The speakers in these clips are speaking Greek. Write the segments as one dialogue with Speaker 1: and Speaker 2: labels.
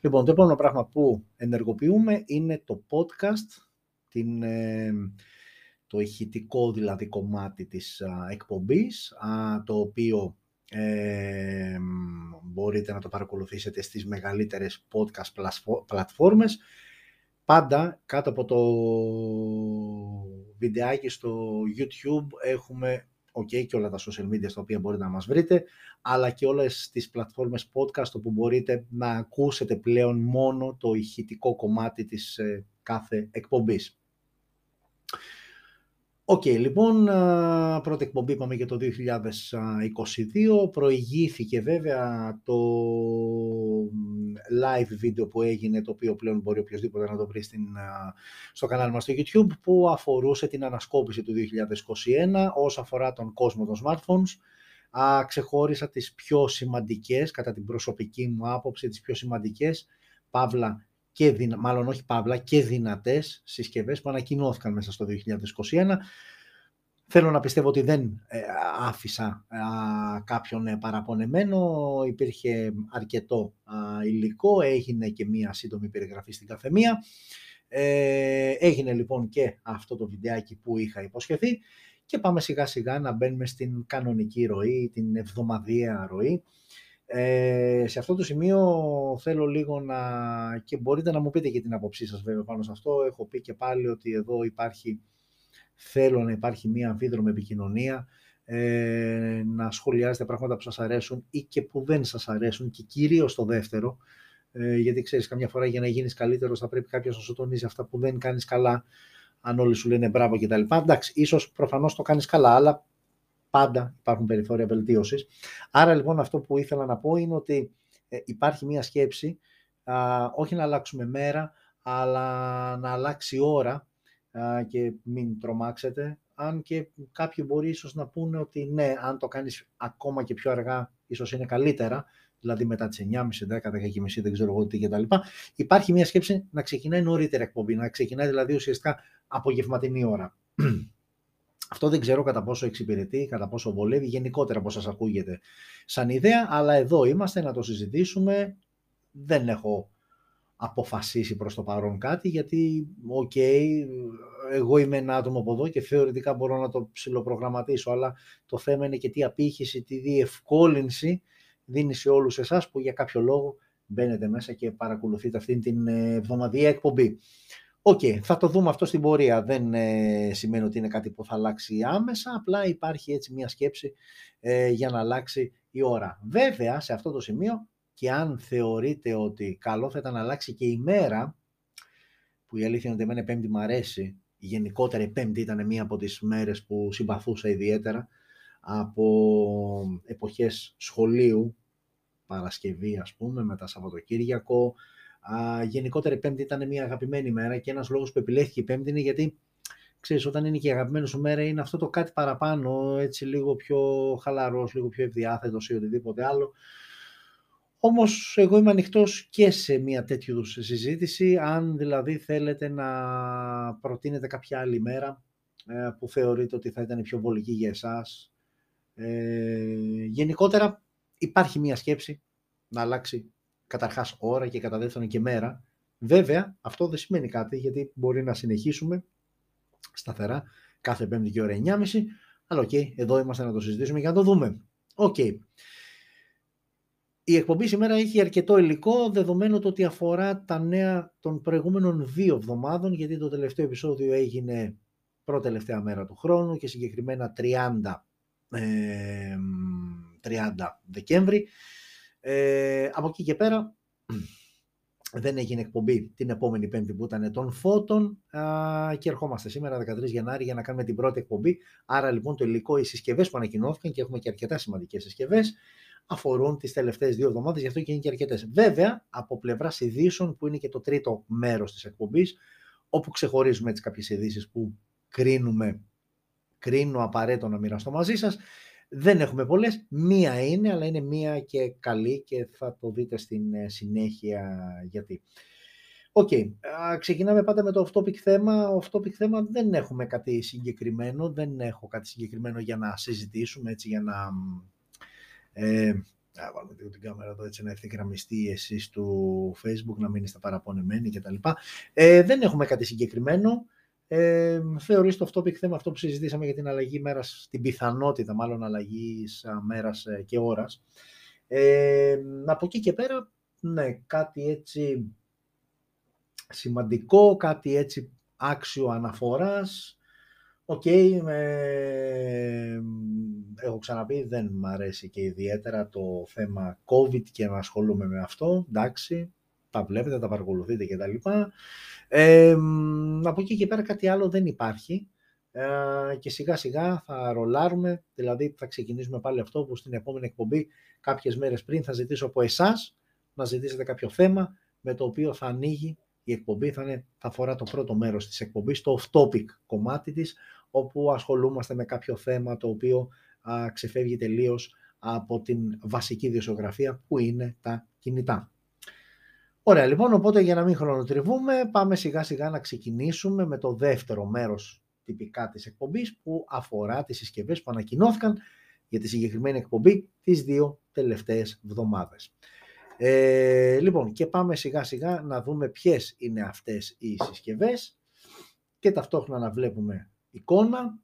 Speaker 1: Λοιπόν, το επόμενο πράγμα που ενεργοποιούμε είναι το podcast, την, ε, το ηχητικό δηλαδή κομμάτι της εκπομπής, το οποίο ε, μπορείτε να το παρακολουθήσετε στις μεγαλύτερες podcast πλατφόρμες. Πάντα κάτω από το βιντεάκι στο YouTube έχουμε ok και όλα τα social media στα οποία μπορείτε να μας βρείτε, αλλά και όλες τις πλατφόρμες podcast όπου μπορείτε να ακούσετε πλέον μόνο το ηχητικό κομμάτι της ε, κάθε εκπομπής. OK, okay, λοιπόν, πρώτη εκπομπή είπαμε για το 2022, προηγήθηκε βέβαια το live βίντεο που έγινε, το οποίο πλέον μπορεί οποιοδήποτε να το βρει στην, στο κανάλι μας στο YouTube, που αφορούσε την ανασκόπηση του 2021 όσο αφορά τον κόσμο των smartphones. Α, ξεχώρισα τις πιο σημαντικές, κατά την προσωπική μου άποψη, τις πιο σημαντικές, παύλα και δυνα... μάλλον όχι παύλα, και δυνατές συσκευές που ανακοινώθηκαν μέσα στο 2021. Θέλω να πιστεύω ότι δεν ε, άφησα κάποιον ε, παραπονεμένο, υπήρχε αρκετό υλικό, έγινε και μία σύντομη περιγραφή στην καθεμία. Ε, έγινε λοιπόν και αυτό το βιντεάκι που είχα υποσχεθεί και πάμε σιγά σιγά να μπαίνουμε στην κανονική ροή, την εβδομαδιαία ροή. Ε, σε αυτό το σημείο θέλω λίγο να... και μπορείτε να μου πείτε και την άποψή σας βέβαια πάνω σε αυτό. Έχω πει και πάλι ότι εδώ υπάρχει, θέλω να υπάρχει μία αμφίδρομη επικοινωνία, ε, να σχολιάζετε πράγματα που σας αρέσουν ή και που δεν σας αρέσουν και κυρίως το δεύτερο, ε, γιατί ξέρεις καμιά φορά για να γίνεις καλύτερος θα πρέπει κάποιος να σου τονίζει αυτά που δεν κάνεις καλά, αν όλοι σου λένε μπράβο κτλ. Εντάξει, ίσως προφανώς το κάνεις καλά, αλλά πάντα υπάρχουν περιθώρια βελτίωσης. Άρα λοιπόν αυτό που ήθελα να πω είναι ότι ε, υπάρχει μια σκέψη, όχι να αλλάξουμε μέρα, αλλά να αλλάξει ώρα και μην τρομάξετε. Αν και κάποιοι μπορεί ίσως να πούνε ότι ναι, αν το κάνεις ακόμα και πιο αργά, ίσως είναι καλύτερα, δηλαδή μετά τις 9.30, 10, 10.30, δεν ξέρω εγώ τι κτλ. Υπάρχει μια σκέψη να ξεκινάει νωρίτερα εκπομπή, να ξεκινάει δηλαδή ουσιαστικά απογευματινή ώρα. Αυτό δεν ξέρω κατά πόσο εξυπηρετεί, κατά πόσο βολεύει, γενικότερα πώς σας ακούγεται σαν ιδέα, αλλά εδώ είμαστε να το συζητήσουμε. Δεν έχω αποφασίσει προς το παρόν κάτι, γιατί, οκ, εγώ είμαι ένα άτομο από εδώ και θεωρητικά μπορώ να το ψηλοπρογραμματίσω, αλλά το θέμα είναι και τι απήχηση, τι διευκόλυνση δίνει σε όλους εσάς που για κάποιο λόγο μπαίνετε μέσα και παρακολουθείτε αυτήν την εβδομαδιαία εκπομπή. OK, okay, θα το δούμε αυτό στην πορεία. Δεν ε, σημαίνει ότι είναι κάτι που θα αλλάξει άμεσα, απλά υπάρχει έτσι μια σκέψη ε, για να αλλάξει η ώρα. Βέβαια, σε αυτό το σημείο και αν θεωρείτε ότι καλό θα ήταν να αλλάξει και η μέρα, που η αλήθεια είναι ότι εμένα πέμπτη μου αρέσει, γενικότερα η πέμπτη ήταν μία από τις μέρες που συμπαθούσα ιδιαίτερα, από εποχές σχολείου, Παρασκευή ας πούμε, μετά Σαββατοκύριακο, Α, γενικότερα η Πέμπτη ήταν μια αγαπημένη μέρα και ένας λόγος που επιλέχθηκε η Πέμπτη είναι γιατί ξέρεις, όταν είναι και η αγαπημένη σου μέρα είναι αυτό το κάτι παραπάνω, έτσι λίγο πιο χαλαρός, λίγο πιο ευδιάθετος ή οτιδήποτε άλλο. Όμως εγώ είμαι ανοιχτός και σε μια τέτοιου συζήτηση, αν δηλαδή θέλετε να προτείνετε κάποια άλλη μέρα ε, που θεωρείτε ότι θα ήταν πιο βολική για εσάς. Ε, γενικότερα υπάρχει μια σκέψη να αλλάξει Καταρχάς ώρα και κατά δεύτερον και μέρα. Βέβαια, αυτό δεν σημαίνει κάτι, γιατί μπορεί να συνεχίσουμε σταθερά κάθε πέμπτη και ώρα 9.30, αλλά OK, okay, εδώ είμαστε να το συζητήσουμε για να το δούμε. OK. Okay. Η εκπομπή σήμερα έχει αρκετό υλικό, δεδομένου το ότι αφορά τα νέα των προηγούμενων δύο εβδομάδων, γιατί το τελευταίο επεισόδιο έγινε πρώτη τελευταία μέρα του χρόνου και συγκεκριμένα 30, ε, 30 Δεκέμβρη. Ε, από εκεί και πέρα δεν έγινε εκπομπή την επόμενη πέμπτη που ήταν των φώτων α, και ερχόμαστε σήμερα 13 Γενάρη για να κάνουμε την πρώτη εκπομπή. Άρα λοιπόν το υλικό, οι συσκευές που ανακοινώθηκαν και έχουμε και αρκετά σημαντικές συσκευές αφορούν τις τελευταίες δύο εβδομάδες, γι' αυτό και είναι και αρκετές. Βέβαια, από πλευράς ειδήσεων που είναι και το τρίτο μέρος της εκπομπής, όπου ξεχωρίζουμε έτσι κάποιες ειδήσεις που κρίνουμε, κρίνω απαραίτητο να μοιραστώ μαζί σας, δεν έχουμε πολλές, μία είναι, αλλά είναι μία και καλή και θα το δείτε στην ε, συνέχεια γιατί. OK, okay. ξεκινάμε πάντα με το off-topic θέμα. Off-topic θέμα δεν έχουμε κάτι συγκεκριμένο, δεν έχω κάτι συγκεκριμένο για να συζητήσουμε, έτσι για να... Ε, να βάλουμε την κάμερα εδώ έτσι να ευθυγραμμιστεί εσείς του Facebook, να μην είστε παραπονεμένοι κτλ. Ε, δεν έχουμε κάτι συγκεκριμένο. Ε, θεωρείστε off-topic θέμα αυτό που συζητήσαμε για την αλλαγή μέρας, την πιθανότητα μάλλον αλλαγής μέρας ε, και ώρας. Ε, από εκεί και πέρα, ναι, κάτι έτσι σημαντικό, κάτι έτσι άξιο αναφοράς. OK, okay, έχω ξαναπεί, δεν μου αρέσει και ιδιαίτερα το θέμα COVID και να ασχολούμαι με αυτό, εντάξει, τα βλέπετε, τα παρακολουθείτε κτλ. Ε, από εκεί και πέρα κάτι άλλο δεν υπάρχει ε, και σιγά σιγά θα ρολάρουμε, δηλαδή θα ξεκινήσουμε πάλι αυτό που στην επόμενη εκπομπή κάποιες μέρες πριν θα ζητήσω από εσάς να ζητήσετε κάποιο θέμα με το οποίο θα ανοίγει η εκπομπή, θα, είναι, θα αφορά το πρώτο μέρος της εκπομπής, το off-topic κομμάτι της, όπου ασχολούμαστε με κάποιο θέμα το οποίο α, ξεφεύγει τελείως από την βασική διοσιογραφία που είναι τα κινητά. Ωραία, λοιπόν, οπότε για να μην χρονοτριβούμε, πάμε σιγά σιγά να ξεκινήσουμε με το δεύτερο μέρος τυπικά της εκπομπής που αφορά τις συσκευές που ανακοινώθηκαν για τη συγκεκριμένη εκπομπή τις δύο τελευταίες εβδομάδες. Ε, λοιπόν, και πάμε σιγά σιγά να δούμε ποιες είναι αυτές οι συσκευές και ταυτόχρονα να βλέπουμε εικόνα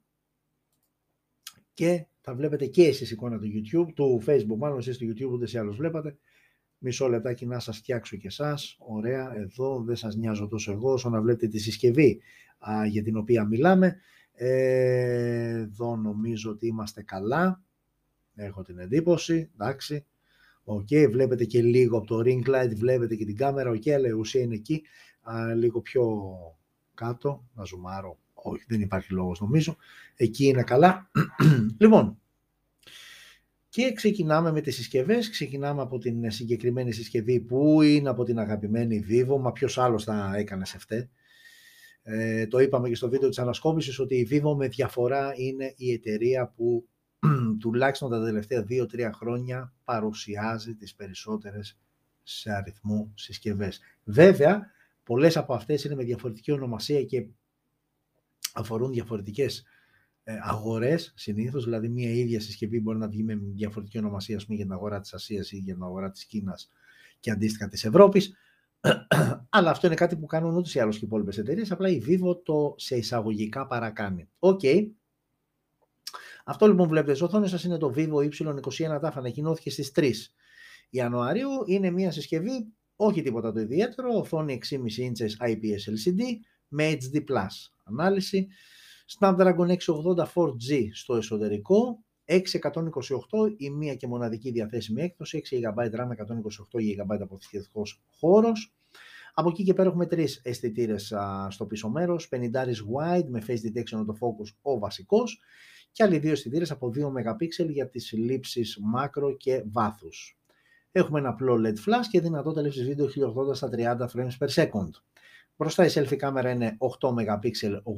Speaker 1: και θα βλέπετε και εσείς εικόνα του YouTube, του Facebook, μάλλον εσείς του YouTube ούτε σε άλλους βλέπατε. Μισό λεπτάκι να σας φτιάξω και εσάς. Ωραία, εδώ δεν σας νοιάζω τόσο εγώ όσο να βλέπετε τη συσκευή α, για την οποία μιλάμε. Ε, εδώ νομίζω ότι είμαστε καλά. Έχω την εντύπωση, εντάξει. OK, okay, βλέπετε και λίγο από το ring light, βλέπετε και την κάμερα. OK, okay, αλλά η ουσία είναι εκεί, α, λίγο πιο κάτω. Να ζουμάρω όχι, δεν υπάρχει λόγος νομίζω. Εκεί είναι καλά. λοιπόν, και ξεκινάμε με τις συσκευές. Ξεκινάμε από την συγκεκριμένη συσκευή που είναι από την αγαπημένη Vivo. Μα ποιος άλλος θα έκανε σε αυτή. Ε, το είπαμε και στο βίντεο της ανασκόπησης ότι η Vivo με διαφορά είναι η εταιρεία που τουλάχιστον τα τελευταία 2-3 χρόνια παρουσιάζει τις περισσότερες σε αριθμό συσκευές. Βέβαια, πολλές από αυτές είναι με διαφορετική ονομασία και αφορούν διαφορετικές ε, αγορές συνήθως, δηλαδή μια ίδια συσκευή μπορεί να βγει με διαφορετική ονομασία πούμε, για την αγορά της Ασίας ή για την αγορά της Κίνας και αντίστοιχα της Ευρώπης. Αλλά αυτό είναι κάτι που κάνουν ούτως ή άλλως και οι υπόλοιπες εταιρείες, απλά η Vivo το σε εισαγωγικά παρακάνει. OK. Okay. Αυτό λοιπόν βλέπετε στις οθόνες σας είναι το Vivo Y21T, ανακοινώθηκε στις 3 Ιανουαρίου. Είναι μια συσκευή, όχι τίποτα το ιδιαίτερο, οθόνη 6,5 inches IPS LCD με HD+. Ανάλυση. Snapdragon 680 4G στο εσωτερικό, 628 η μία και μοναδική διαθέσιμη έκδοση, 6 GB RAM, 128 GB αποθηκευτικός χώρος. Από εκεί και πέρα έχουμε τρεις αισθητήρες στο πίσω μέρος, 50 wide με face detection focus ο βασικός και άλλοι δύο αισθητήρες από 2 MP για τις λήψεις μάκρο και βάθους. Έχουμε ένα απλό LED flash και δυνατότητα λήψης βίντεο 1080 στα 30 frames per second. Μπροστά η selfie κάμερα είναι 8 MP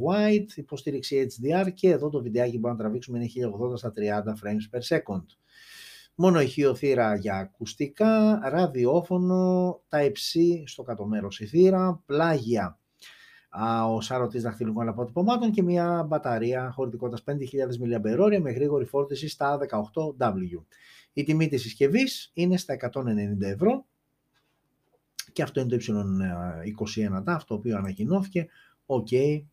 Speaker 1: wide, υποστήριξη HDR και εδώ το βιντεάκι που να τραβήξουμε είναι 1080 στα 30 frames per second. Μόνο ηχείο θύρα για ακουστικά, ραδιόφωνο, Type-C στο κάτω μέρος η θύρα, πλάγια ο σάρωτης δαχτυλικών αποτυπωμάτων και μια μπαταρία χωρητικότητας 5.000 mAh με γρήγορη φόρτιση στα 18W. Η τιμή της συσκευής είναι στα 190 ευρώ και αυτό είναι το Y21T, το οποίο ανακοινώθηκε, OK, okay,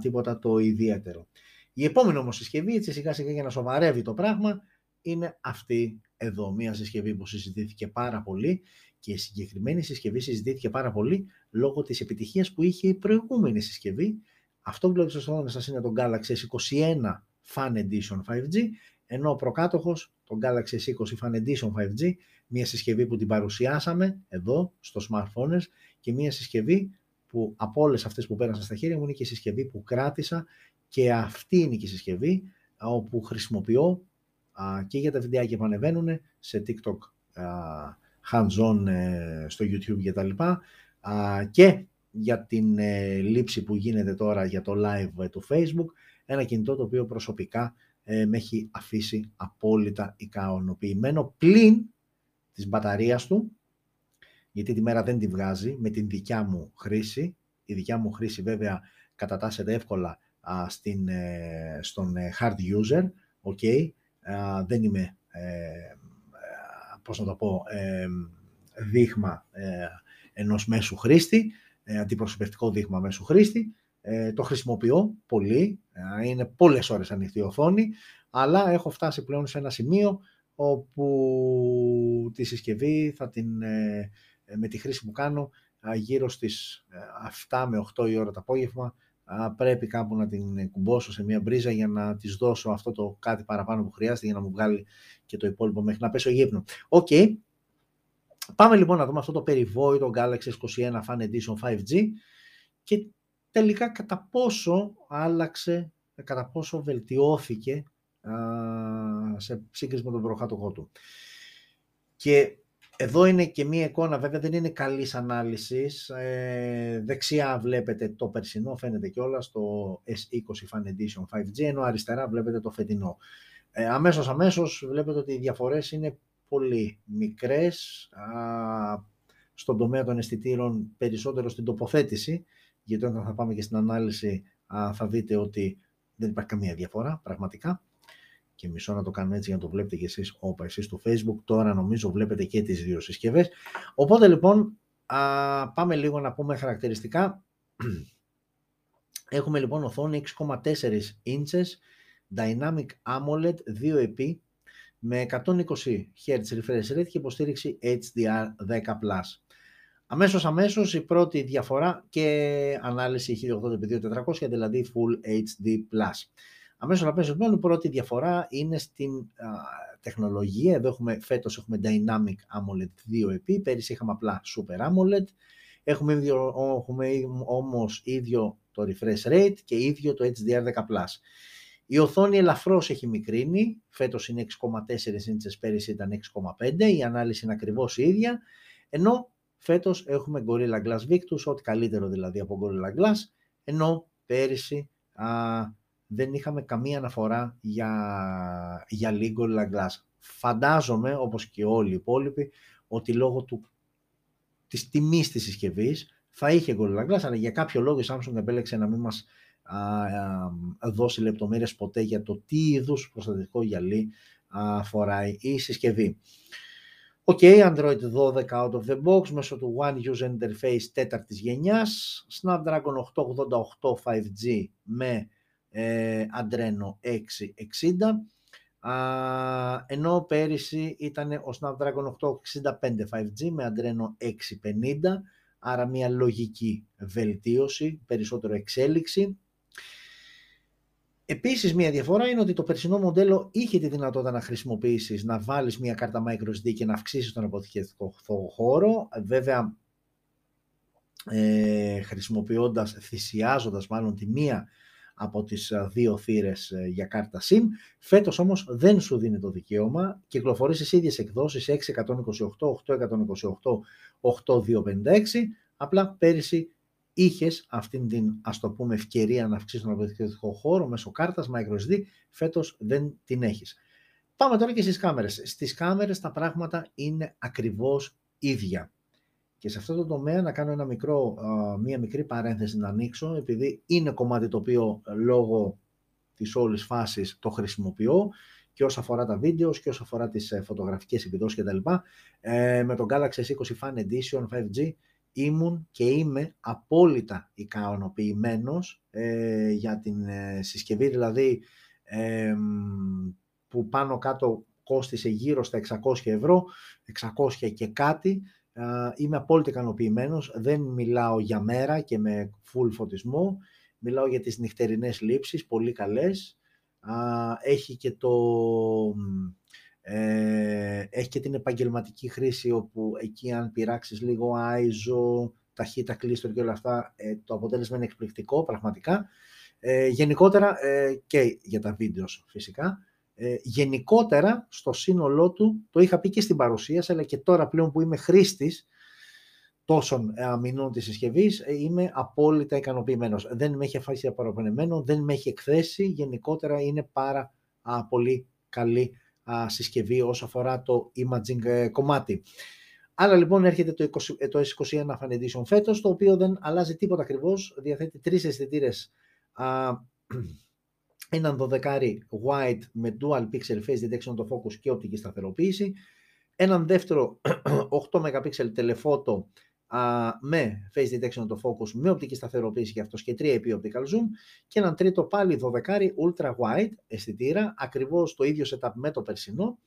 Speaker 1: τίποτα το ιδιαίτερο. Η επόμενη όμως συσκευή, έτσι σιγά σιγά για να σοβαρεύει το πράγμα, είναι αυτή εδώ, μια συσκευή που συζητήθηκε πάρα πολύ και η συγκεκριμένη συσκευή συζητήθηκε πάρα πολύ λόγω της επιτυχίας που είχε η προηγούμενη συσκευή. Αυτό που βλέπετε στο σας είναι το Galaxy S21 Fan Edition 5G, ενώ ο προκάτοχος, το Galaxy S20 Fan Edition 5G, μια συσκευή που την παρουσιάσαμε εδώ στο smartphones και μια συσκευή που από όλες αυτές που πέρασαν στα χέρια μου είναι και η συσκευή που κράτησα και αυτή είναι και η συσκευή όπου χρησιμοποιώ και για τα βιντεάκια που ανεβαίνουν σε TikTok hands-on ε, στο YouTube και τα λοιπά. Και για την ε, λήψη που γίνεται τώρα για το live ε, του Facebook ένα κινητό το οποίο προσωπικά με έχει αφήσει απόλυτα ικανοποιημένο πλην της μπαταρίας του, γιατί τη μέρα δεν τη βγάζει με την δικιά μου χρήση. Η δικιά μου χρήση βέβαια κατατάσσεται εύκολα α, στην, ε, στον ε, hard user, ok, δεν είμαι ε, πώς να το πω, ε, δείγμα ε, ενός μέσου χρήστη, ε, αντιπροσωπευτικό δείγμα μέσου χρήστη. Ε, το χρησιμοποιώ πολύ, ε, είναι πολλές ώρες ανοιχτή η οθόνη, αλλά έχω φτάσει πλέον σε ένα σημείο όπου τη συσκευή θα την, ε, με τη χρήση που κάνω γύρω στις 7 με 8 η ώρα το απόγευμα πρέπει κάπου να την κουμπώσω σε μια μπρίζα για να της δώσω αυτό το κάτι παραπάνω που χρειάζεται για να μου βγάλει και το υπόλοιπο μέχρι να πέσω για ύπνο. Οκ. Πάμε λοιπόν να δούμε αυτό το περιβόητο Galaxy S21 Fan Edition 5G και τελικά κατά πόσο άλλαξε, κατά πόσο βελτιώθηκε α, σε σύγκριση με τον προκάτοχό του. Και εδώ είναι και μία εικόνα, βέβαια δεν είναι καλής ανάλυσης. Ε, δεξιά βλέπετε το περσινό, φαίνεται κιόλας το S20 Fan Edition 5G, ενώ αριστερά βλέπετε το φετινό. Ε, αμέσως, αμέσως βλέπετε ότι οι διαφορές είναι πολύ μικρές. Α, στον τομέα των αισθητήρων περισσότερο στην τοποθέτηση, γιατί όταν θα πάμε και στην ανάλυση α, θα δείτε ότι δεν υπάρχει καμία διαφορά πραγματικά. Και μισό να το κάνουμε έτσι για να το βλέπετε και εσείς. Όπα εσείς στο facebook τώρα νομίζω βλέπετε και τις δύο συσκευές. Οπότε λοιπόν α, πάμε λίγο να πούμε χαρακτηριστικά. Έχουμε λοιπόν οθόνη 6,4 inches Dynamic AMOLED 2 με 120 Hz refresh rate και υποστήριξη HDR10+. Αμέσως αμέσως η πρώτη διαφορά και ανάλυση 1080x2400 δηλαδή Full HD+. Αμέσως αμέσως μόνο η πρώτη διαφορά είναι στην α, τεχνολογία. Εδώ έχουμε, φέτος έχουμε Dynamic AMOLED 2 πέρυσι είχαμε απλά Super AMOLED. Έχουμε, ίδιο, έχουμε όμως ίδιο το refresh rate και ίδιο το HDR10+. Η οθόνη ελαφρώς έχει μικρύνει, φέτος είναι 6,4 inches, πέρυσι ήταν 6,5, η ανάλυση είναι ακριβώς η ίδια, ενώ φέτος έχουμε Gorilla Glass Victus, ό,τι καλύτερο δηλαδή από Gorilla Glass, ενώ πέρυσι α, δεν είχαμε καμία αναφορά για, για Gorilla Glass. Φαντάζομαι, όπως και όλοι οι υπόλοιποι, ότι λόγω του, της τιμής της συσκευής θα είχε Gorilla Glass, αλλά για κάποιο λόγο η Samsung επέλεξε να μην μας α, δώσει λεπτομέρειες ποτέ για το τι είδους προστατευτικό γυαλί α, φοράει η συσκευή. Ok, Android 12 out of the box μέσω του One User Interface τέταρτης γενιάς, Snapdragon 888 5G με ε, Adreno 660, α, ενώ πέρυσι ήταν ο Snapdragon 865 5G με Adreno 650, άρα μια λογική βελτίωση, περισσότερο εξέλιξη. Επίσης μια διαφορά είναι ότι το περσινό μοντέλο είχε τη δυνατότητα να χρησιμοποιήσεις, να βάλεις μια κάρτα microSD και να αυξήσεις τον αποθηκευτικό χώρο. Βέβαια, ε, χρησιμοποιώντας, θυσιάζοντας μάλλον τη μία από τις δύο θύρες ε, για κάρτα SIM. Φέτος όμως δεν σου δίνει το δικαίωμα. Κυκλοφορείς στις ίδιες εκδόσεις 628, 828, 8256. Απλά πέρυσι είχες αυτήν την ας το πούμε ευκαιρία να αυξήσεις τον αποδεικτικό χώρο μέσω κάρτας microSD, φέτος δεν την έχεις. Πάμε τώρα και στις κάμερες. Στις κάμερες τα πράγματα είναι ακριβώς ίδια. Και σε αυτό το τομέα να κάνω ένα μικρό, μία μικρή παρένθεση να ανοίξω, επειδή είναι κομμάτι το οποίο ε, λόγω της όλης φάσης το χρησιμοποιώ και όσο αφορά τα βίντεος και όσο αφορά τις ε, φωτογραφικές επιδόσεις κτλ. Ε, με τον Galaxy S20 Fan Edition 5G ήμουν και είμαι απόλυτα ικανοποιημένος ε, για την ε, συσκευή, δηλαδή ε, που πάνω κάτω κόστισε γύρω στα 600 ευρώ, 600 και κάτι, είμαι απόλυτα ικανοποιημένος. δεν μιλάω για μέρα και με full φωτισμό, μιλάω για τις νυχτερινές λήψεις, πολύ καλές, έχει και το ε, έχει και την επαγγελματική χρήση όπου εκεί αν πειράξεις λίγο ISO, ταχύτητα κλείστρο και όλα αυτά, ε, το αποτέλεσμα είναι εκπληκτικό πραγματικά. Ε, γενικότερα ε, και για τα βίντεο φυσικά. Ε, γενικότερα στο σύνολό του, το είχα πει και στην παρουσίαση, αλλά και τώρα πλέον που είμαι χρήστης τόσων αμυνών της συσκευής, είμαι απόλυτα ικανοποιημένος. Δεν με έχει αφήσει απαραπονεμένο, δεν με έχει εκθέσει, γενικότερα είναι πάρα πολύ καλή συσκευή όσο αφορά το imaging ε, κομμάτι. Άρα λοιπόν έρχεται το, 20, ε, το S21 Fan Edition φέτος, το οποίο δεν αλλάζει τίποτα ακριβώς, διαθέτει τρεις αισθητήρες. έναν 12 wide με dual pixel face detection το focus και οπτική σταθεροποίηση, Έναν δεύτερο 8 MP τηλεφώτο με face detection το focus, με οπτική σταθεροποίηση και αυτός και 3 επί optical zoom και έναν τρίτο πάλι 12 ultra wide αισθητήρα, ακριβώς το ίδιο setup με το περσινό.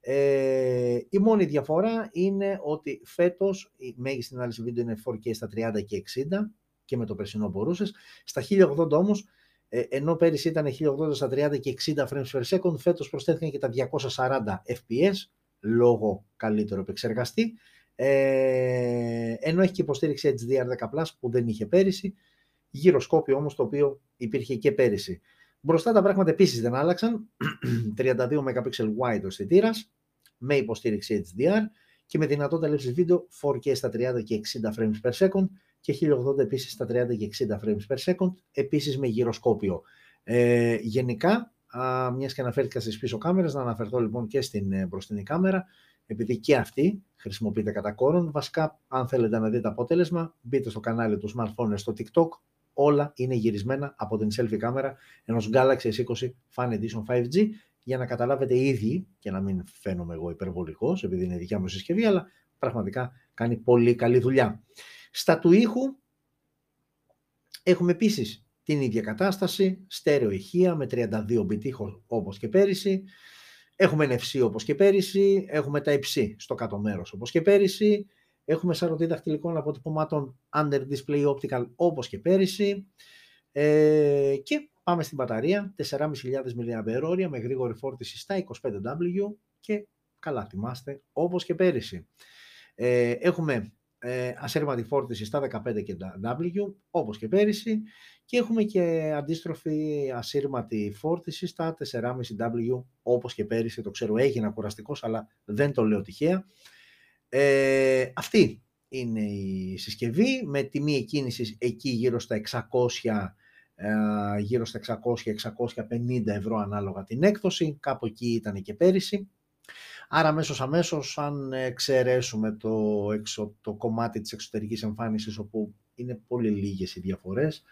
Speaker 1: Ε, η μόνη διαφορά είναι ότι φέτος η μέγιστη ανάλυση βίντεο είναι 4K στα 30 και 60 και με το περσινό μπορούσες. Στα 1080 όμως, ε, ενώ πέρυσι ήταν 1080 στα 30 και 60 frames per second, φέτος προσθέθηκαν και τα 240 fps λόγω καλύτερο επεξεργαστή ε, ενώ έχει και υποστήριξη HDR10+, που δεν είχε πέρυσι, γυροσκόπιο όμως το οποίο υπήρχε και πέρυσι. Μπροστά τα πράγματα επίσης δεν άλλαξαν, 32 MP wide ο αισθητήρας με υποστήριξη HDR και με δυνατότητα λήψης βίντεο 4K στα 30 και 60 frames per second και 1080 επίσης στα 30 και 60 frames per second, επίσης με γυροσκόπιο. Ε, γενικά, α, μιας και αναφέρθηκα στις πίσω κάμερες, να αναφερθώ λοιπόν και στην ε, μπροστινή κάμερα, επειδή και αυτή χρησιμοποιείται κατά κόρον. Βασικά, αν θέλετε να δείτε αποτέλεσμα, μπείτε στο κανάλι του smartphone στο TikTok. Όλα είναι γυρισμένα από την selfie κάμερα ενός Galaxy S20 Fan Edition 5G για να καταλάβετε ήδη και να μην φαίνομαι εγώ υπερβολικός επειδή είναι δικιά μου συσκευή, αλλά πραγματικά κάνει πολύ καλή δουλειά. Στα του ήχου έχουμε επίσης την ίδια κατάσταση, στέρεο ηχεία με 32 bit ήχο όπως και πέρυσι, Έχουμε NFC όπως και πέρυσι, έχουμε τα υψί στο κάτω μέρος όπως και πέρυσι, έχουμε σαρωτή δαχτυλικών αποτυπωμάτων under display optical όπως και πέρυσι ε, και πάμε στην μπαταρία 4.500 mAh με γρήγορη φόρτιση στα 25W και καλά θυμάστε όπως και πέρυσι. Ε, έχουμε ε, ασέρματη φόρτιση στα 15W όπως και πέρυσι και έχουμε και αντίστροφη ασύρματη φόρτιση στα 4,5W όπως και πέρυσι, το ξέρω έγινα κουραστικός αλλά δεν το λέω τυχαία. Ε, αυτή είναι η συσκευή με τιμή εκκίνησης εκεί γύρω στα 600 ε, γύρω στα 600-650 ευρώ ανάλογα την έκδοση, κάπου εκεί ήταν και πέρυσι. Άρα αμέσως αμέσως αν εξαιρέσουμε το, το κομμάτι της εξωτερικής εμφάνισης όπου είναι πολύ λίγες οι διαφορές,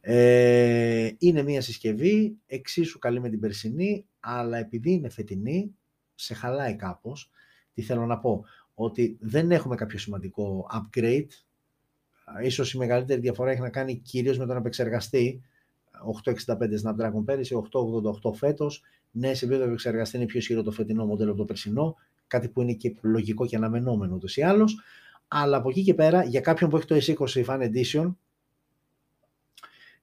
Speaker 1: ε, είναι μια συσκευή εξίσου καλή με την περσινή, αλλά επειδή είναι φετινή, σε χαλάει κάπως. Τι θέλω να πω, ότι δεν έχουμε κάποιο σημαντικό upgrade. Ίσως η μεγαλύτερη διαφορά έχει να κάνει κυρίως με τον επεξεργαστή. 865 Snapdragon πέρυσι, 888 φέτος. Ναι, σε επίπεδο επεξεργαστή είναι πιο ισχυρό το φετινό μοντέλο από το περσινό, κάτι που είναι και λογικό και αναμενόμενο ούτως ή άλλως. Αλλά από εκεί και πέρα, για κάποιον που έχει το S20 Fan Edition,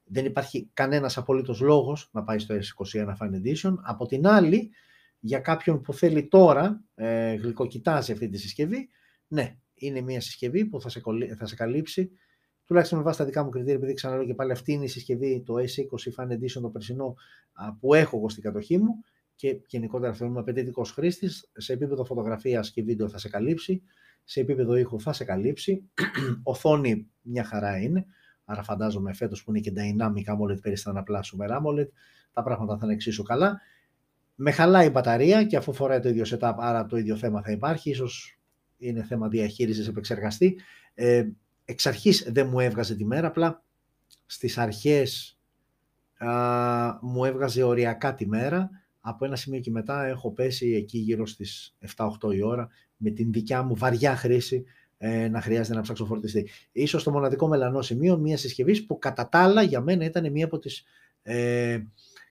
Speaker 1: δεν υπάρχει κανένας απολύτως λόγος να πάει στο S21 Fan Edition. Από την άλλη, για κάποιον που θέλει τώρα, ε, γλυκοκοιτάζει αυτή τη συσκευή, ναι, είναι μια συσκευή που θα σε, θα σε καλύψει, τουλάχιστον με βάση τα δικά μου κριτήρια, επειδή ξαναλέω και πάλι αυτή είναι η συσκευή, το S20 Fan Edition, το περσινό, που έχω εγώ στην κατοχή μου και γενικότερα θεωρούμε απαιτητικός χρήστης. Σε επίπεδο φωτογραφίας και βίντεο θα σε καλύψει, σε επίπεδο ήχου θα σε καλύψει. Οθόνη μια χαρά είναι. Άρα φαντάζομαι φέτος που είναι και Dynamic AMOLED περιστάνε απλά Super AMOLED, τα πράγματα θα είναι εξίσου καλά. Με χαλάει η μπαταρία και αφού φοράει το ίδιο setup, άρα το ίδιο θέμα θα υπάρχει. Ίσως είναι θέμα διαχείρισης επεξεργαστή. Ε, εξ αρχής δεν μου έβγαζε τη μέρα, απλά στις αρχές α, μου έβγαζε οριακά τη μέρα. Από ένα σημείο και μετά έχω πέσει εκεί γύρω στις 7-8 η ώρα με την δικιά μου βαριά χρήση ε, να χρειάζεται να ψάξω φορτιστή. Ίσως το μοναδικό μελανό σημείο μια συσκευής που κατά τα άλλα για μένα ήταν μία από τις ε,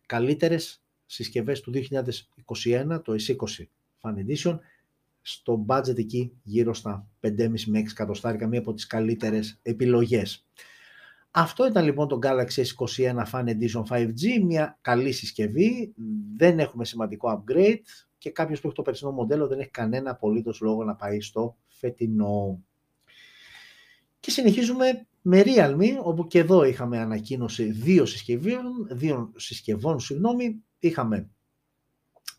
Speaker 1: καλύτερες συσκευές του 2021, το S20 Fan Edition, στο budget εκεί γύρω στα 5,5 με 6 εκατοστάρικα, μία από τις καλύτερες επιλογές. Αυτό ήταν λοιπόν το Galaxy S21 Fan Edition 5G, μια καλή συσκευή, δεν έχουμε σημαντικό upgrade και κάποιος που έχει το περσινό μοντέλο δεν έχει κανένα απολύτως λόγο να πάει στο φετινό. Και συνεχίζουμε με Realme, όπου και εδώ είχαμε ανακοίνωση δύο συσκευών, δύο συσκευών, συγγνώμη. Είχαμε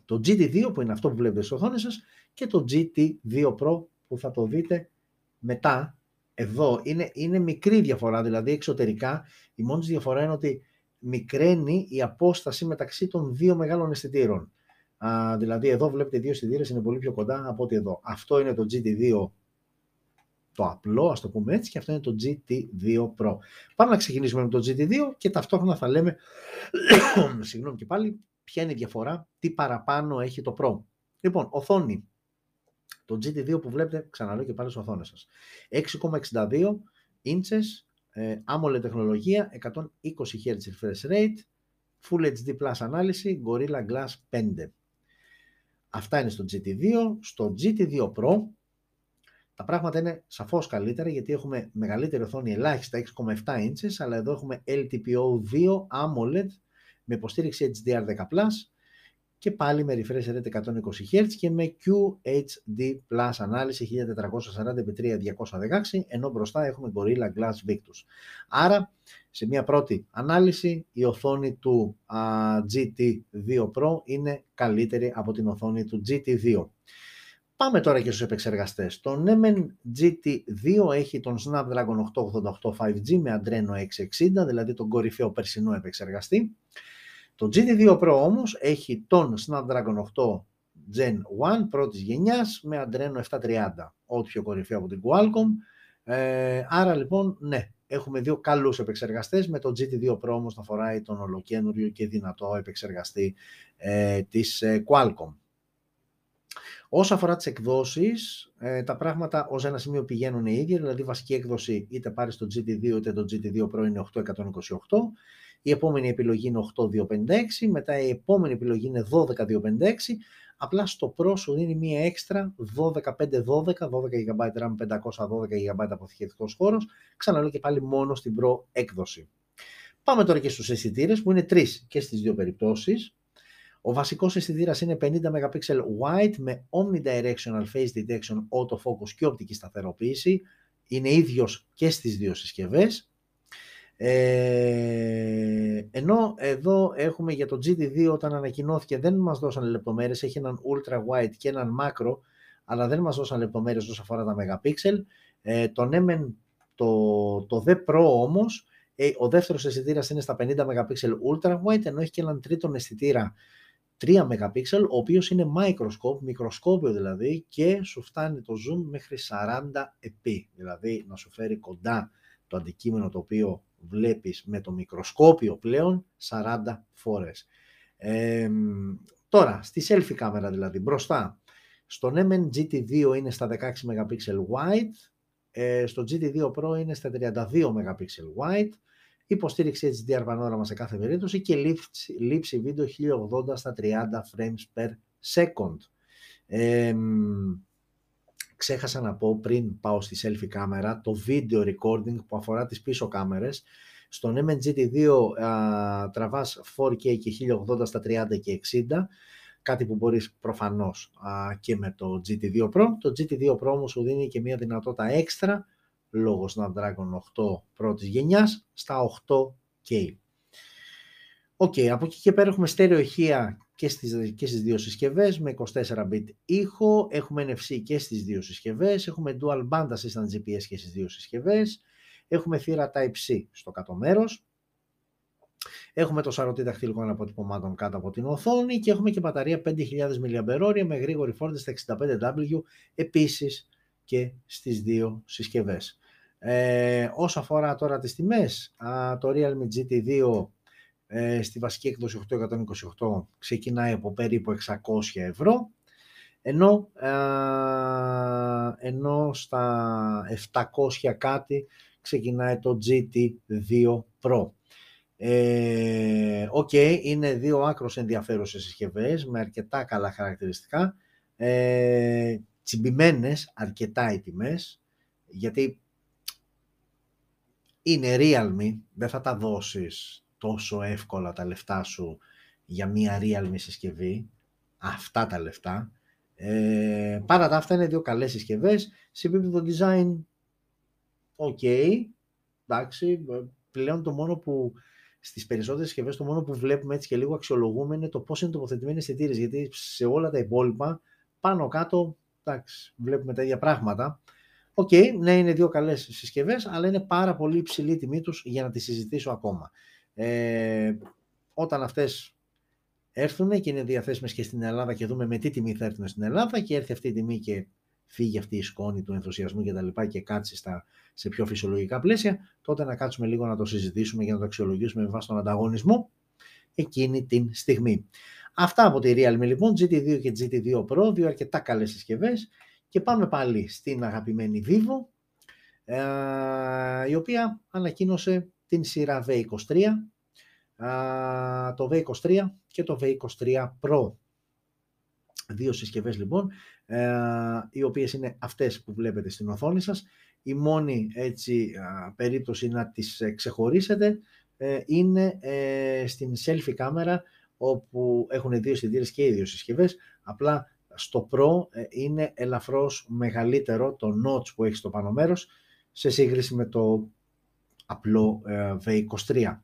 Speaker 1: το GT2 που είναι αυτό που βλέπετε στο οθόνη σας και το GT2 Pro που θα το δείτε μετά. Εδώ είναι, είναι μικρή διαφορά, δηλαδή εξωτερικά η μόνη διαφορά είναι ότι μικραίνει η απόσταση μεταξύ των δύο μεγάλων αισθητήρων. Α, δηλαδή εδώ βλέπετε δύο αισθητήρες είναι πολύ πιο κοντά από ότι εδώ. Αυτό είναι το GT2 το απλό, ας το πούμε έτσι, και αυτό είναι το GT2 Pro. Πάμε να ξεκινήσουμε με το GT2 και ταυτόχρονα θα λέμε, συγγνώμη και πάλι, ποια είναι η διαφορά, τι παραπάνω έχει το Pro. Λοιπόν, οθόνη. Το Το GT2 που βλέπετε, ξαναλέω και πάλι στις οθόνες σας. 6,62 inches, ε, AMOLED τεχνολογία, 120 Hz refresh rate, Full HD Plus ανάλυση, Gorilla Glass 5. Αυτά είναι στο GT2. Στο GT2 Pro τα πράγματα είναι σαφώς καλύτερα γιατί έχουμε μεγαλύτερη οθόνη ελάχιστα 6,7 inches αλλά εδώ έχουμε LTPO2 AMOLED με υποστήριξη HDR10+, και πάλι με refresh rate 120 Hz και με QHD Plus ανάλυση 1440x3216 ενώ μπροστά έχουμε Gorilla Glass Victus. Άρα σε μια πρώτη ανάλυση η οθόνη του GT2 Pro είναι καλύτερη από την οθόνη του GT2. Πάμε τώρα και στους επεξεργαστές. Το Nemen GT2 έχει τον Snapdragon 888 5G με Adreno 660, δηλαδή τον κορυφαίο περσινό επεξεργαστή. Το GT2 Pro όμως έχει τον Snapdragon 8 Gen 1 πρώτης γενιάς με Adreno 730, ό,τι πιο κορυφαίο από την Qualcomm. Ε, άρα λοιπόν, ναι, έχουμε δύο καλούς επεξεργαστές, με το GT2 Pro όμως να φοράει τον ολοκένουριο και δυνατό επεξεργαστή ε, της ε, Qualcomm. Όσο αφορά τις εκδόσεις, ε, τα πράγματα ως ένα σημείο πηγαίνουν οι ίδιοι, δηλαδή βασική έκδοση είτε πάρει το GT2 είτε το GT2 Pro είναι 828, η επόμενη επιλογή είναι 8256, μετά η επόμενη επιλογή είναι 12256, απλά στο Pro σου δίνει μία έξτρα 12512, 12 GB RAM, 512 GB αποθηκευτικός χώρος, ξαναλέω και πάλι μόνο στην Pro έκδοση. Πάμε τώρα και στους αισθητήρες που είναι τρεις και στις δύο περιπτώσεις. Ο βασικός αισθητήρας είναι 50 MP wide με omnidirectional face detection, autofocus και οπτική σταθεροποίηση. Είναι ίδιος και στις δύο συσκευές. Ε, ενώ εδώ έχουμε για το GT2 όταν ανακοινώθηκε δεν μας δώσαν λεπτομέρειες, έχει έναν ultra wide και έναν macro, αλλά δεν μας δώσαν λεπτομέρειες όσον αφορά τα megapixel. Ε, το ναι, το, το The Pro όμως, ε, ο δεύτερος αισθητήρας είναι στα 50 MP ultra wide, ενώ έχει και έναν τρίτον αισθητήρα 3 MP, ο οποίος είναι microscope, μικροσκόπιο δηλαδή, και σου φτάνει το zoom μέχρι 40 επί, δηλαδή να σου φέρει κοντά το αντικείμενο το οποίο βλέπεις με το μικροσκόπιο πλέον 40 φορές. τώρα, στη selfie κάμερα δηλαδή, μπροστά, στο Nemen GT2 είναι στα 16 MP wide, ε, στο GT2 Pro είναι στα 32 MP wide, υποστήριξη HDR πανόραμα σε κάθε περίπτωση και λήψη, λήψη βίντεο 1080 στα 30 frames per second. Ε, ξέχασα να πω πριν πάω στη selfie κάμερα το video recording που αφορά τις πίσω κάμερες. Στον MNGT2 α, τραβάς 4K και 1080 στα 30 και 60, κάτι που μπορείς προφανώς α, και με το GT2 Pro. Το GT2 Pro όμως σου δίνει και μια δυνατότητα έξτρα λόγω Snapdragon 8 πρώτης γενιάς στα 8K. OK, okay, από εκεί και πέρα έχουμε στέρεο ηχεία και στις, και στις δύο συσκευές με 24-bit ήχο, έχουμε NFC και στις δύο συσκευές, έχουμε dual band assistant GPS και στις δύο συσκευές, έχουμε θύρα Type-C στο κάτω μέρος, έχουμε το σαρωτή δαχτυλικών αποτυπωμάτων κάτω από την οθόνη και έχουμε και μπαταρία 5.000 mAh με γρήγορη φόρτιση στα 65W επίσης και στις δύο συσκευές. Ε, όσο αφορά τώρα τις τιμές, το Realme GT2 ε, στη βασική έκδοση 828 ξεκινάει από περίπου 600 ευρώ ενώ, ε, ενώ στα 700 κάτι ξεκινάει το GT2 Pro. Ε, okay, είναι δύο άκρος ενδιαφέρουσες συσκευές με αρκετά καλά χαρακτηριστικά, ε, τσιμπημένες αρκετά οι τιμές, γιατί είναι Realme, δεν θα τα δώσεις τόσο εύκολα τα λεφτά σου για μία Realme συσκευή, αυτά τα λεφτά. Ε, παρά τα αυτά είναι δύο καλές συσκευές. Σε επίπεδο design, οκ, εντάξει, πλέον το μόνο που στις περισσότερες συσκευές το μόνο που βλέπουμε έτσι και λίγο αξιολογούμε είναι το πώς είναι τοποθετημένοι αισθητήρες, γιατί σε όλα τα υπόλοιπα πάνω κάτω εντάξει, βλέπουμε τα ίδια πράγματα. OK, okay, ναι, είναι δύο καλές συσκευές, αλλά είναι πάρα πολύ υψηλή η τιμή τους για να τη συζητήσω ακόμα. Ε, όταν αυτές έρθουν και είναι διαθέσιμες και στην Ελλάδα και δούμε με τι τιμή θα έρθουν στην Ελλάδα και έρθει αυτή η τιμή και φύγει αυτή η σκόνη του ενθουσιασμού και τα λοιπά και κάτσει στα, σε πιο φυσιολογικά πλαίσια, τότε να κάτσουμε λίγο να το συζητήσουμε για να το αξιολογήσουμε με βάση τον ανταγωνισμό εκείνη την στιγμή. Αυτά από τη Realme λοιπόν, GT2 και GT2 Pro, δύο αρκετά καλές συσκευές Και πάμε πάλι στην αγαπημένη Vivo, ε, η οποία ανακοίνωσε την σειρά V23, το V23 και το V23 Pro. Δύο συσκευές λοιπόν, ε, οι οποίες είναι αυτές που βλέπετε στην οθόνη σας. Η μόνη έτσι, περίπτωση να τις ε, ξεχωρίσετε είναι στην selfie κάμερα όπου έχουν δύο συντήρες και οι δύο συσκευές. Απλά στο Pro είναι ελαφρώς μεγαλύτερο το notch που έχει στο πάνω μέρος σε σύγκριση με το απλό ε, V23.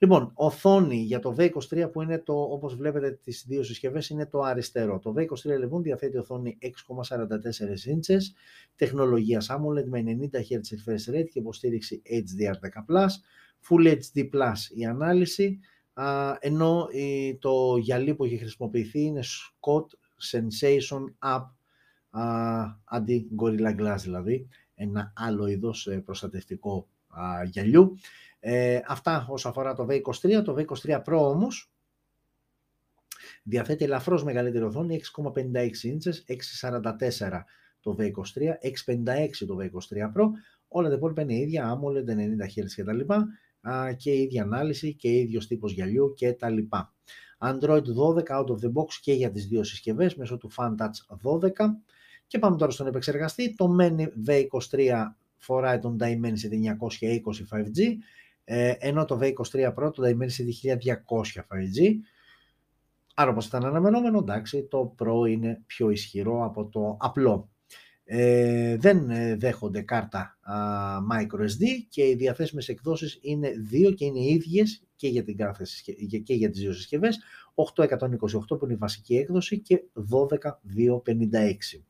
Speaker 1: Λοιπόν, οθόνη για το V23 που είναι το, όπως βλέπετε τις δύο συσκευές, είναι το αριστερό. Το V23 λοιπόν διαθέτει οθόνη 6,44 inches, τεχνολογίας AMOLED με 90 Hz refresh rate και υποστήριξη HDR10+, Full HD Plus η ανάλυση, ενώ το γυαλί που έχει χρησιμοποιηθεί είναι Scott Sensation Up αντί Gorilla Glass δηλαδή, ένα άλλο είδος ε, προστατευτικό γυαλιού. Ε, αυτά όσον αφορά το V23. Το V23 Pro όμως διαθέτει ελαφρώς μεγαλύτερη οθόνη 6,56 inches, 6,44 το V23, 6,56 το V23 Pro. Όλα τα υπόλοιπα είναι ίδια, AMOLED, 90 Hz και τα λοιπά και η ίδια ανάλυση και ίδιος τύπος γυαλιού και τα λοιπά. Android 12 out of the box και για τις δύο συσκευές μέσω του FunTouch 12 και πάμε τώρα στον επεξεργαστή. Το Mini V23 φοράει τον Dimensity 920 5G, ε, ενώ το V23 Pro το Dimensity 1200 5G. Άρα όπως ήταν αναμενόμενο, εντάξει, το Pro είναι πιο ισχυρό από το απλό. Ε, δεν ε, δέχονται κάρτα α, microSD και οι διαθέσιμες εκδόσεις είναι δύο και είναι ίδιες και για, την κάθε, και για τις δύο συσκευές 8128 που είναι η βασική έκδοση και 12256.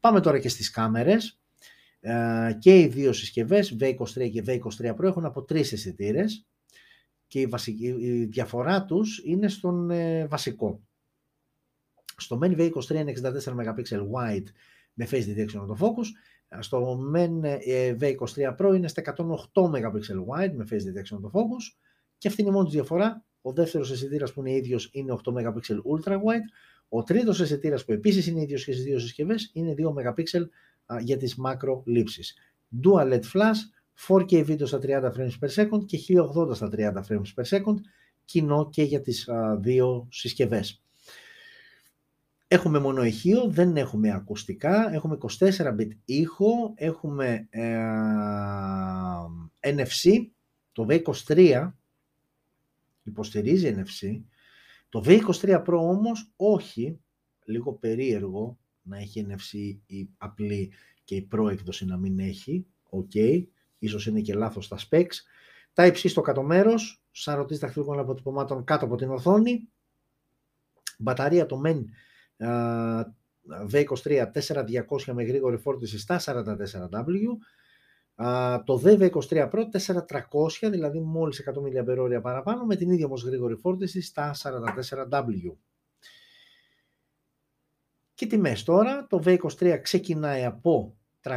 Speaker 1: Πάμε τώρα και στις κάμερες. Ε, και οι δύο συσκευές, V23 και V23 Pro, έχουν από τρεις αισθητήρες και η, βασική, η διαφορά τους είναι στον ε, βασικό. Στο main V23 είναι 64 MP wide με face detection autofocus. Στο main ε, V23 Pro είναι στα 108 MP wide με face detection autofocus. Και αυτή είναι η μόνη διαφορά. Ο δεύτερος αισθητήρας που είναι ίδιος είναι 8 MP ultra wide. Ο τρίτος αισθητήρας που επίσης είναι ίδιος και στις δύο συσκευές είναι 2 MP για τις μάκρο λήψεις. Dual LED flash, 4K βίντεο στα 30 frames per second και 1080 στα 30 frames per second, κοινό και για τις δύο συσκευές. Έχουμε μόνο ηχείο, δεν έχουμε ακουστικά, έχουμε 24-bit ήχο, έχουμε ε, NFC, το V23 υποστηρίζει NFC, το V23 Pro όμως όχι, λίγο περίεργο να έχει NFC η απλή και η Pro έκδοση να μην έχει, ok, ίσως είναι και λάθος τα specs. Τα υψί στο κάτω μέρος, σαν ρωτής δαχτυλικών αποτυπωμάτων κάτω από την οθόνη. Μπαταρία το MEN V23 4200 με γρήγορη φόρτιση στα 44W το DV23 Pro 4300, δηλαδή μόλις 100 mAh παραπάνω, με την ίδια όμως γρήγορη φόρτιση στα 44W. Και τιμές τώρα, το V23 ξεκινάει από 360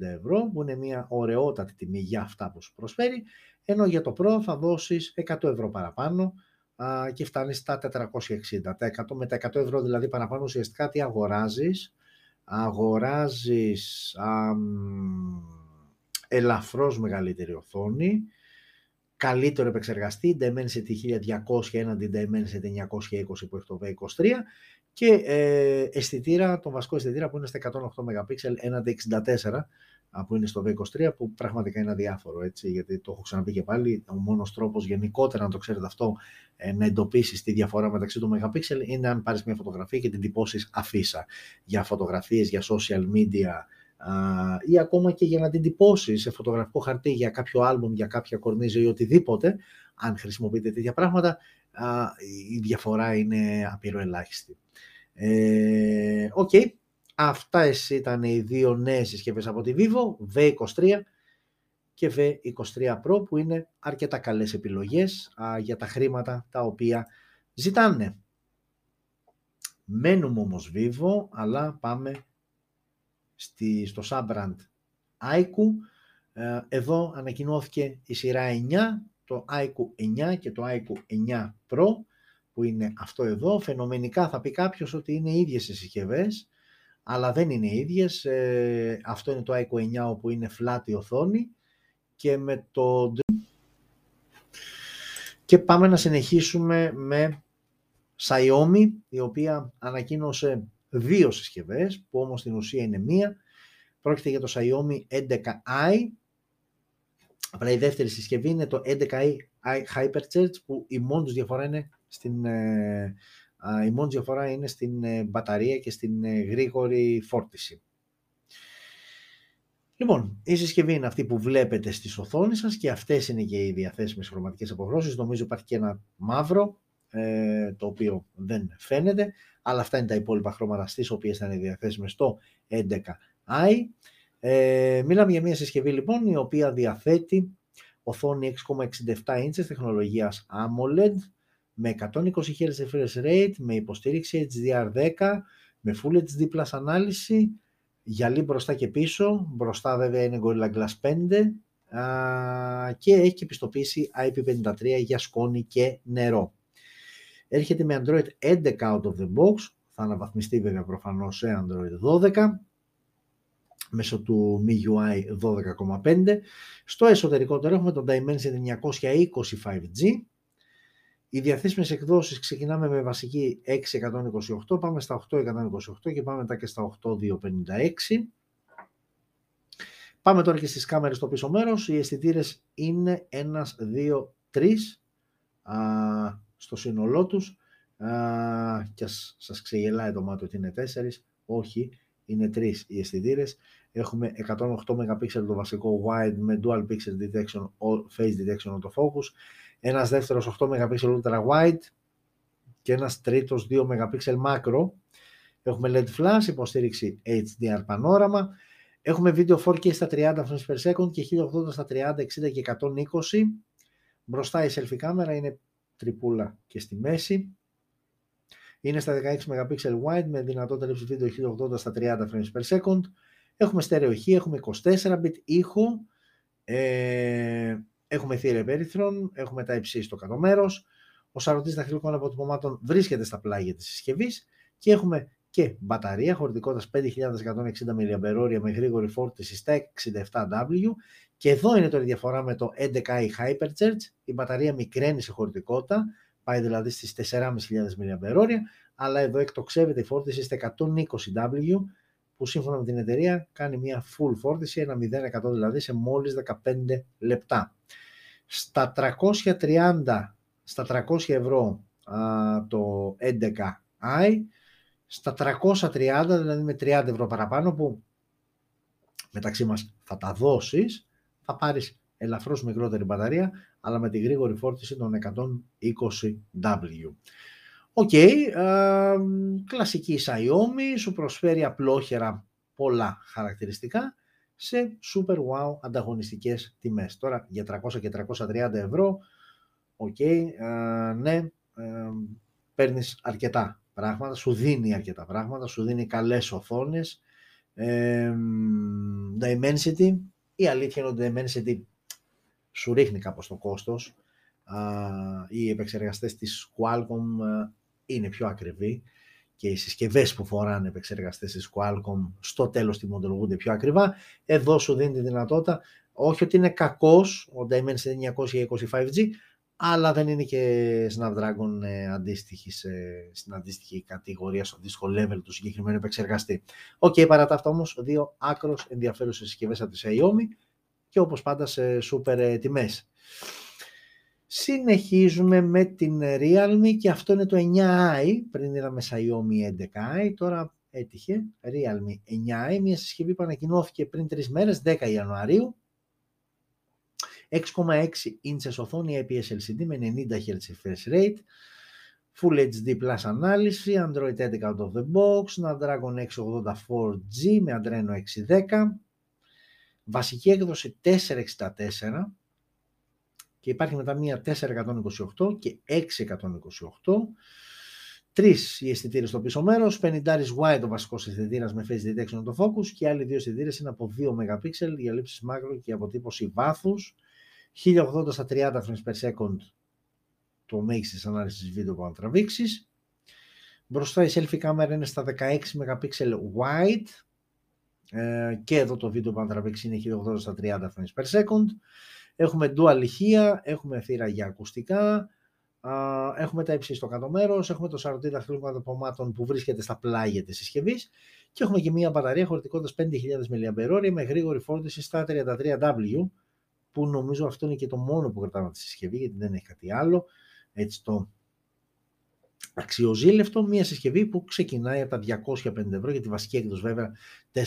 Speaker 1: ευρώ, που είναι μια ωραιότατη τιμή για αυτά που σου προσφέρει, ενώ για το Pro θα δώσεις 100 ευρώ παραπάνω α, και φτάνει στα 460. Τα 100, με τα 100 ευρώ δηλαδή παραπάνω ουσιαστικά τι αγοράζεις, αγοράζεις ελαφρώς μεγαλύτερη οθόνη, καλύτερο επεξεργαστή, Dimensity 1200 έναντι Dimensity 920 που έχει το V23 και ε, αισθητήρα, τον βασικό αισθητήρα που είναι στα 108 MP έναντι 64 που είναι στο V23 που πραγματικά είναι αδιάφορο έτσι γιατί το έχω ξαναπεί και πάλι ο μόνος τρόπος γενικότερα να το ξέρετε αυτό ε, να εντοπίσεις τη διαφορά μεταξύ του MP είναι αν πάρεις μια φωτογραφία και την τυπώσεις αφίσα για φωτογραφίες, για social media ή ακόμα και για να την τυπώσεις σε φωτογραφικό χαρτί για κάποιο άλμπουμ, για κάποια κορνίζα ή οτιδήποτε, αν χρησιμοποιείτε τέτοια πράγματα, η διαφορά είναι απειροελάχιστη. Ε, οκ, ε, okay. αυτά ήταν οι δύο νέες συσκευές από τη Vivo, V23 και V23 Pro, που είναι αρκετά καλές επιλογές για τα χρήματα τα οποία ζητάνε. Μένουμε όμως Vivo, αλλά πάμε στη, στο subbrand IQ. Ε, εδώ ανακοινώθηκε η σειρά 9, το IQ 9 και το IQ 9 Pro, που είναι αυτό εδώ. Φαινομενικά θα πει κάποιος ότι είναι ίδιες οι συσκευές, αλλά δεν είναι ίδιες. Ε, αυτό είναι το iQOO 9 όπου είναι flat η οθόνη και με το... Και πάμε να συνεχίσουμε με Xiaomi, η οποία ανακοίνωσε δύο συσκευές, που όμως στην ουσία είναι μία. Πρόκειται για το Xiaomi 11i, Απλά η δεύτερη συσκευή είναι το 11i Hypercharge που η μόνη τους διαφορά είναι στην, ε, η μόνη διαφορά είναι στην ε, μπαταρία και στην ε, γρήγορη φόρτιση. Λοιπόν, η συσκευή είναι αυτή που βλέπετε στις οθόνες σας και αυτές είναι και οι διαθέσιμες χρωματικές αποχρώσεις. Νομίζω υπάρχει και ένα μαύρο, το οποίο δεν φαίνεται, αλλά αυτά είναι τα υπόλοιπα χρώματα στις οποίες θα είναι διαθέσιμες στο 11i. Ε, μιλάμε για μια συσκευή λοιπόν η οποία διαθέτει οθόνη 6,67 inches τεχνολογίας AMOLED με 120 Hz refresh rate, με υποστήριξη HDR10, με Full HD Plus ανάλυση, γυαλί μπροστά και πίσω, μπροστά βέβαια είναι Gorilla Glass 5 α, και έχει και πιστοποίηση IP53 για σκόνη και νερό. Έρχεται με Android 11 out of the box, θα αναβαθμιστεί βέβαια προφανώς σε Android 12 μέσω του MIUI 12.5. Στο εσωτερικό τώρα έχουμε το Dimensity 920 5G. Οι διαθέσιμες εκδόσεις ξεκινάμε με βασική 628, πάμε στα 828 και πάμε μετά και στα 8256. Πάμε τώρα και στις κάμερες στο πίσω μέρος. Οι αισθητήρες είναι ένας, δύο, τρεις α, στο σύνολό τους. Α, και ας σας ξεγελάει το μάτι ότι είναι τέσσερις. Όχι, είναι τρεις οι αισθητήρες. Έχουμε 108 MP το βασικό wide με dual pixel detection, face detection autofocus. Ένας δεύτερος 8 MP ultra wide και ένας τρίτος 2 MP macro. Έχουμε LED flash, υποστήριξη HDR πανόραμα. Έχουμε βίντεο 4K στα 30 frames per second και 1080 στα 30, 60 και 120. Μπροστά η selfie κάμερα είναι τρυπούλα και στη μέση. Είναι στα 16 MP wide με δυνατότητα λήψη βίντεο 1080 στα 30 frames per second. Έχουμε στερεοχή, έχουμε 24-bit ήχο, ε, έχουμε θύρα περίθρων, έχουμε τα υψί στο κάτω μέρος. Ο σαρωτής δαχτυλικών αποτυπωμάτων βρίσκεται στα πλάγια της συσκευής και έχουμε και μπαταρία χωρητικότητας 5160 mAh με γρήγορη φόρτιση στα 67W και εδώ είναι τώρα η διαφορά με το 11i Hypercharge, η μπαταρία μικραίνει σε χωρητικότητα, πάει δηλαδή στις 4.500 mAh, αλλά εδώ εκτοξεύεται η φόρτιση στα 120W που σύμφωνα με την εταιρεία κάνει μια full φόρτιση, ένα 0% δηλαδή σε μόλις 15 λεπτά. Στα 330, στα 300 ευρώ το 11i, στα 330 δηλαδή με 30 ευρώ παραπάνω που μεταξύ μας θα τα δώσεις, θα πάρεις ελαφρώς μικρότερη μπαταρία, αλλά με τη γρήγορη φόρτιση των 120W. Οκ, κλασική Xiaomi, σου προσφέρει απλόχερα πολλά χαρακτηριστικά σε super wow ανταγωνιστικές τιμές. Τώρα για 300 και 330 ευρώ, οκ, ναι, ε, παίρνεις αρκετά πράγματα, σου δίνει αρκετά πράγματα, σου δίνει καλές οθόνες, ε, Dimensity, η αλήθεια είναι ότι Dimensity σου ρίχνει κάπως το κόστος, οι επεξεργαστές της Qualcomm είναι πιο ακριβή και οι συσκευές που φοράνε επεξεργαστές της Qualcomm στο τέλος τιμολογούνται πιο ακριβά. Εδώ σου δίνει τη δυνατότητα, όχι ότι είναι κακός ο Dimensity 925G, αλλά δεν είναι και Snapdragon ε, αντίστοιχης, στην αντίστοιχη κατηγορία, στο αντίστοιχο level του συγκεκριμένου επεξεργαστή. OK, okay, παρά τα αυτά όμως, δύο άκρως ενδιαφέρουσες συσκευές από τη Xiaomi και όπως πάντα σε super ε, τιμές. Συνεχίζουμε με την Realme και αυτό είναι το 9i, πριν είδαμε Xiaomi 11i, τώρα έτυχε. Realme 9i, μια συσκευή που ανακοινώθηκε πριν τρεις μέρες, 10 Ιανουαρίου, 6,6 inches οθόνη IPS LCD με 90 Hz refresh rate, Full HD Plus ανάλυση, Android 11 out of the box, Snapdragon 684G με Adreno 610, βασική έκδοση 464, και υπάρχει μετά μία 428 και 628. Τρεις οι αισθητήρες στο πίσω μέρος, 50 wide ο βασικός αισθητήρας με face detection το focus και άλλοι δύο αισθητήρες είναι από 2 MP για λήψεις μάκρο και αποτύπωση βάθους. 1080 στα 30 frames per second το μέγιστης τη ανάλυσης βίντεο που αν τραβήξει. Μπροστά η selfie κάμερα είναι στα 16 MP wide ε, και εδώ το βίντεο που τραβήξει είναι 1080 στα 30 frames per second. Έχουμε dual ηχεία, έχουμε θύρα για ακουστικά, έχουμε τα ύψη στο κάτω μέρος, έχουμε το σαρωτή δαχτυλικών καταπομάτων που βρίσκεται στα πλάγια της συσκευής και έχουμε και μια μπαταρία χωρητικότητας 5.000 mAh με γρήγορη φόρτιση στα 33W που νομίζω αυτό είναι και το μόνο που κρατάμε τη συσκευή γιατί δεν έχει κάτι άλλο. Έτσι το αξιοζήλευτο, μια συσκευή που ξεκινάει από τα 250 ευρώ για τη βασική έκδοση βέβαια 464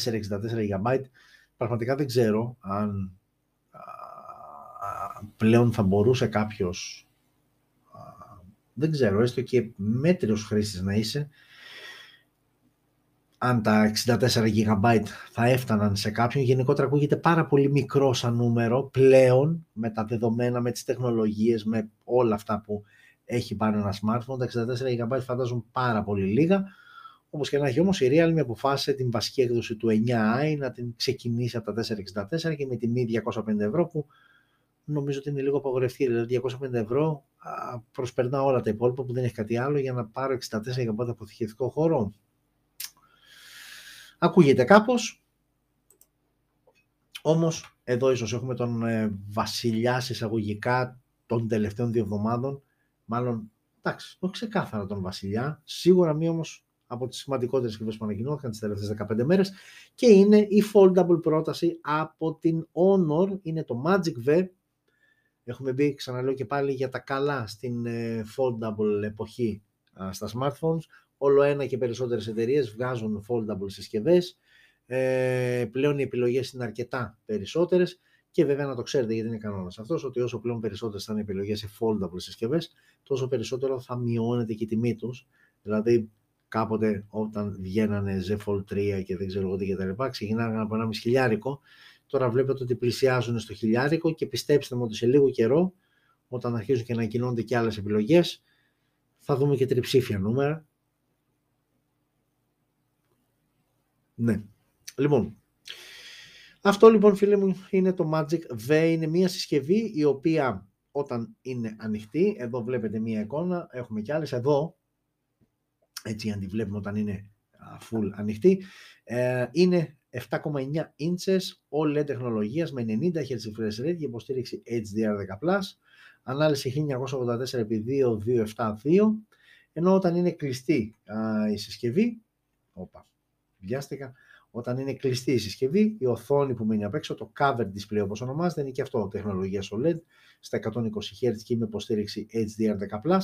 Speaker 1: GB. Πραγματικά δεν ξέρω αν πλέον θα μπορούσε κάποιος δεν ξέρω, έστω και μέτριος χρήστης να είσαι, αν τα 64 GB θα έφταναν σε κάποιον. Γενικότερα ακούγεται πάρα πολύ μικρό σαν νούμερο πλέον με τα δεδομένα, με τις τεχνολογίες, με όλα αυτά που έχει πάνω ένα smartphone. Τα 64 GB φαντάζουν πάρα πολύ λίγα. Όπως και να έχει όμως η Realme αποφάσισε την βασική έκδοση του 9i να την ξεκινήσει από τα 464 και με τιμή 250 ευρώ που νομίζω ότι είναι λίγο απαγορευτή. Δηλαδή 250 ευρώ προσπερνά όλα τα υπόλοιπα που δεν έχει κάτι άλλο για να πάρω 64 GB αποθηκευτικό χώρο. Ακούγεται κάπως. Όμως εδώ ίσως έχουμε τον ε, βασιλιά εισαγωγικά των τελευταίων δύο εβδομάδων. Μάλλον, εντάξει, όχι ξεκάθαρα τον βασιλιά. Σίγουρα μία όμως από τις σημαντικότερες συσκευές που ανακοινώθηκαν τις τελευταίες 15 μέρες και είναι η foldable πρόταση από την Honor. Είναι το Magic V Έχουμε μπει, ξαναλέω και πάλι, για τα καλά στην ε, foldable εποχή στα smartphones. Όλο ένα και περισσότερες εταιρείες βγάζουν foldable συσκευές. Ε, πλέον οι επιλογές είναι αρκετά περισσότερες και βέβαια να το ξέρετε γιατί είναι κανόνας αυτός ότι όσο πλέον περισσότερες θα είναι επιλογές σε foldable συσκευές τόσο περισσότερο θα μειώνεται και η τιμή τους. Δηλαδή κάποτε όταν βγαίνανε Z Fold 3 και δεν ξέρω τι και τα λοιπά ξεκινάγανε από ένα μισχυλιάρικο Τώρα βλέπετε ότι πλησιάζουν στο χιλιάρικο και πιστέψτε μου ότι σε λίγο καιρό, όταν αρχίζουν και να κοινώνται και άλλες επιλογές, θα δούμε και τριψήφια νούμερα. Ναι. Λοιπόν, αυτό λοιπόν φίλε μου είναι το Magic V, είναι μια συσκευή η οποία όταν είναι ανοιχτή, εδώ βλέπετε μια εικόνα, έχουμε και άλλες εδώ, έτσι αν τη βλέπουμε όταν είναι full ανοιχτή, ε, είναι 7,9 inches OLED τεχνολογίας με 90 Hz refresh rate και υποστήριξη HDR10+, ανάλυση 1984x2272, ενώ όταν είναι κλειστή α, η συσκευή, όπα, βιάστηκα, όταν είναι κλειστή η συσκευή, η οθόνη που μείνει απ' έξω, το cover display όπως ονομάζεται, είναι και αυτό τεχνολογίας OLED, στα 120 Hz και με υποστήριξη HDR10+,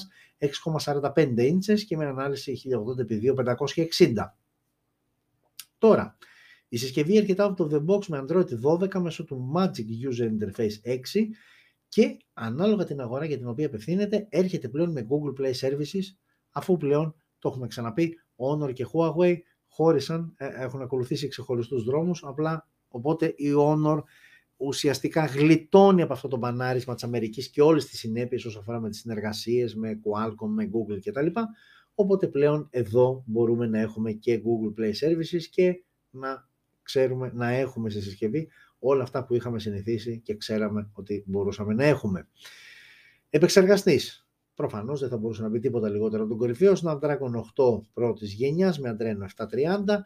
Speaker 1: 6,45 inches και με ανάλυση 1080x2560. Τώρα, η συσκευή έρχεται από το The Box με Android 12 μέσω του Magic User Interface 6 και ανάλογα την αγορά για την οποία απευθύνεται έρχεται πλέον με Google Play Services αφού πλέον το έχουμε ξαναπεί Honor και Huawei χώρισαν, ε, έχουν ακολουθήσει ξεχωριστούς δρόμους απλά οπότε η Honor ουσιαστικά γλιτώνει από αυτό το μπανάρισμα της Αμερικής και όλες τις συνέπειες όσο αφορά με τις συνεργασίες με Qualcomm, με Google κτλ. Οπότε πλέον εδώ μπορούμε να έχουμε και Google Play Services και να ξέρουμε να έχουμε στη συσκευή όλα αυτά που είχαμε συνηθίσει και ξέραμε ότι μπορούσαμε να έχουμε. Επεξεργαστής. Προφανώς δεν θα μπορούσε να μπει τίποτα λιγότερο από τον κορυφαίο Snapdragon 8 πρώτης γενιάς με Adreno 730.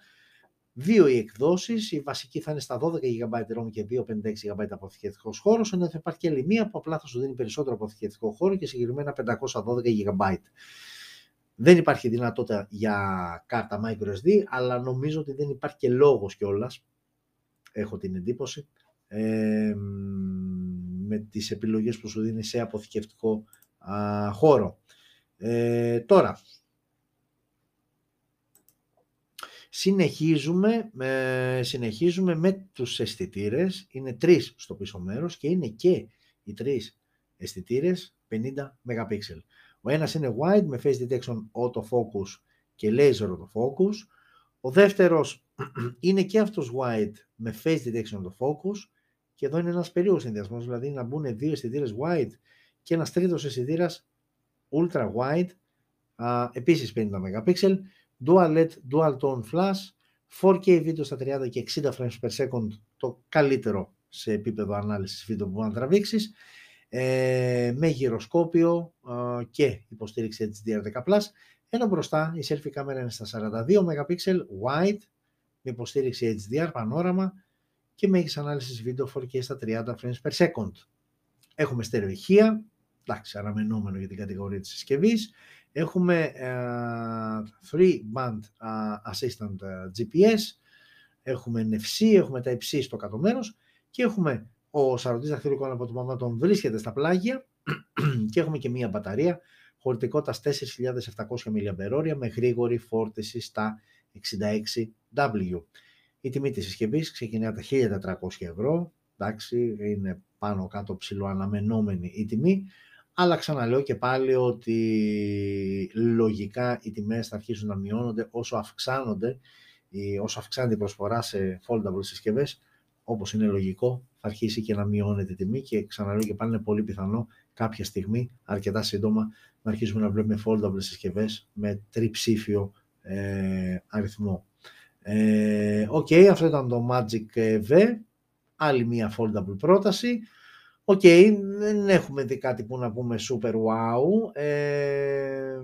Speaker 1: Δύο οι εκδόσεις. Η βασική θα είναι στα 12 GB ROM και 256 GB αποθηκευτικός χώρος, ενώ θα υπάρχει και άλλη μία που απλά θα σου δίνει περισσότερο αποθηκευτικό χώρο και συγκεκριμένα 512 GB. Δεν υπάρχει δυνατότητα για κάρτα microSD, αλλά νομίζω ότι δεν υπάρχει και λόγος κιόλας. Έχω την εντύπωση. Ε, με τις επιλογές που σου δίνει σε αποθηκευτικό α, χώρο. Ε, τώρα, συνεχίζουμε, ε, συνεχίζουμε με τους αισθητήρες. Είναι τρεις στο πίσω μέρος και είναι και οι τρεις αισθητήρες 50 MP. Ο ένας είναι wide με face detection autofocus και laser autofocus. Ο δεύτερος είναι και αυτός wide με face detection autofocus. Και εδώ είναι ένας περίεργος συνδυασμός, δηλαδή να μπουν δύο αισθητήρες wide και ένας τρίτος αισθητήρας ultra wide, α, επίσης 50 MP, dual LED, dual tone flash, 4K βίντεο στα 30 και 60 frames per second, το καλύτερο σε επίπεδο ανάλυσης βίντεο που μπορεί να τραβήξεις ε, με γυροσκόπιο ε, και υποστήριξη HDR10+, Ενώ μπροστά η selfie κάμερα είναι στα 42 MP wide με υποστήριξη HDR, πανόραμα και μέγιστη ανάλυση βίντεο 4K στα 30 frames per second. Έχουμε στερεοηχεία, εντάξει, αναμενόμενο για την κατηγορία της συσκευής. Έχουμε uh, 3 band uh, assistant uh, GPS, έχουμε NFC, έχουμε τα υψί στο κάτω μέρος και έχουμε ο σαρωτής δαχτυλικών αποτυπωμάτων βρίσκεται στα πλάγια και έχουμε και μία μπαταρία χωρητικότητας 4.700 mAh με γρήγορη φόρτιση στα 66W. Η τιμή της συσκευής ξεκινάει από τα 1.400 ευρώ, εντάξει, είναι πάνω κάτω ψηλό αναμενόμενη η τιμή, αλλά ξαναλέω και πάλι ότι λογικά οι τιμές θα αρχίσουν να μειώνονται όσο αυξάνονται, όσο αυξάνεται η προσφορά σε foldable συσκευές, όπως είναι λογικό, θα αρχίσει και να μειώνεται η τιμή και ξαναλέω και πάλι είναι πολύ πιθανό κάποια στιγμή, αρκετά σύντομα, να αρχίσουμε να βλέπουμε foldable συσκευές με τριψήφιο ε, αριθμό. Ε, OK, okay, αυτό ήταν το Magic V, άλλη μία foldable πρόταση. OK, okay, δεν έχουμε δει κάτι που να πούμε super wow. Ε,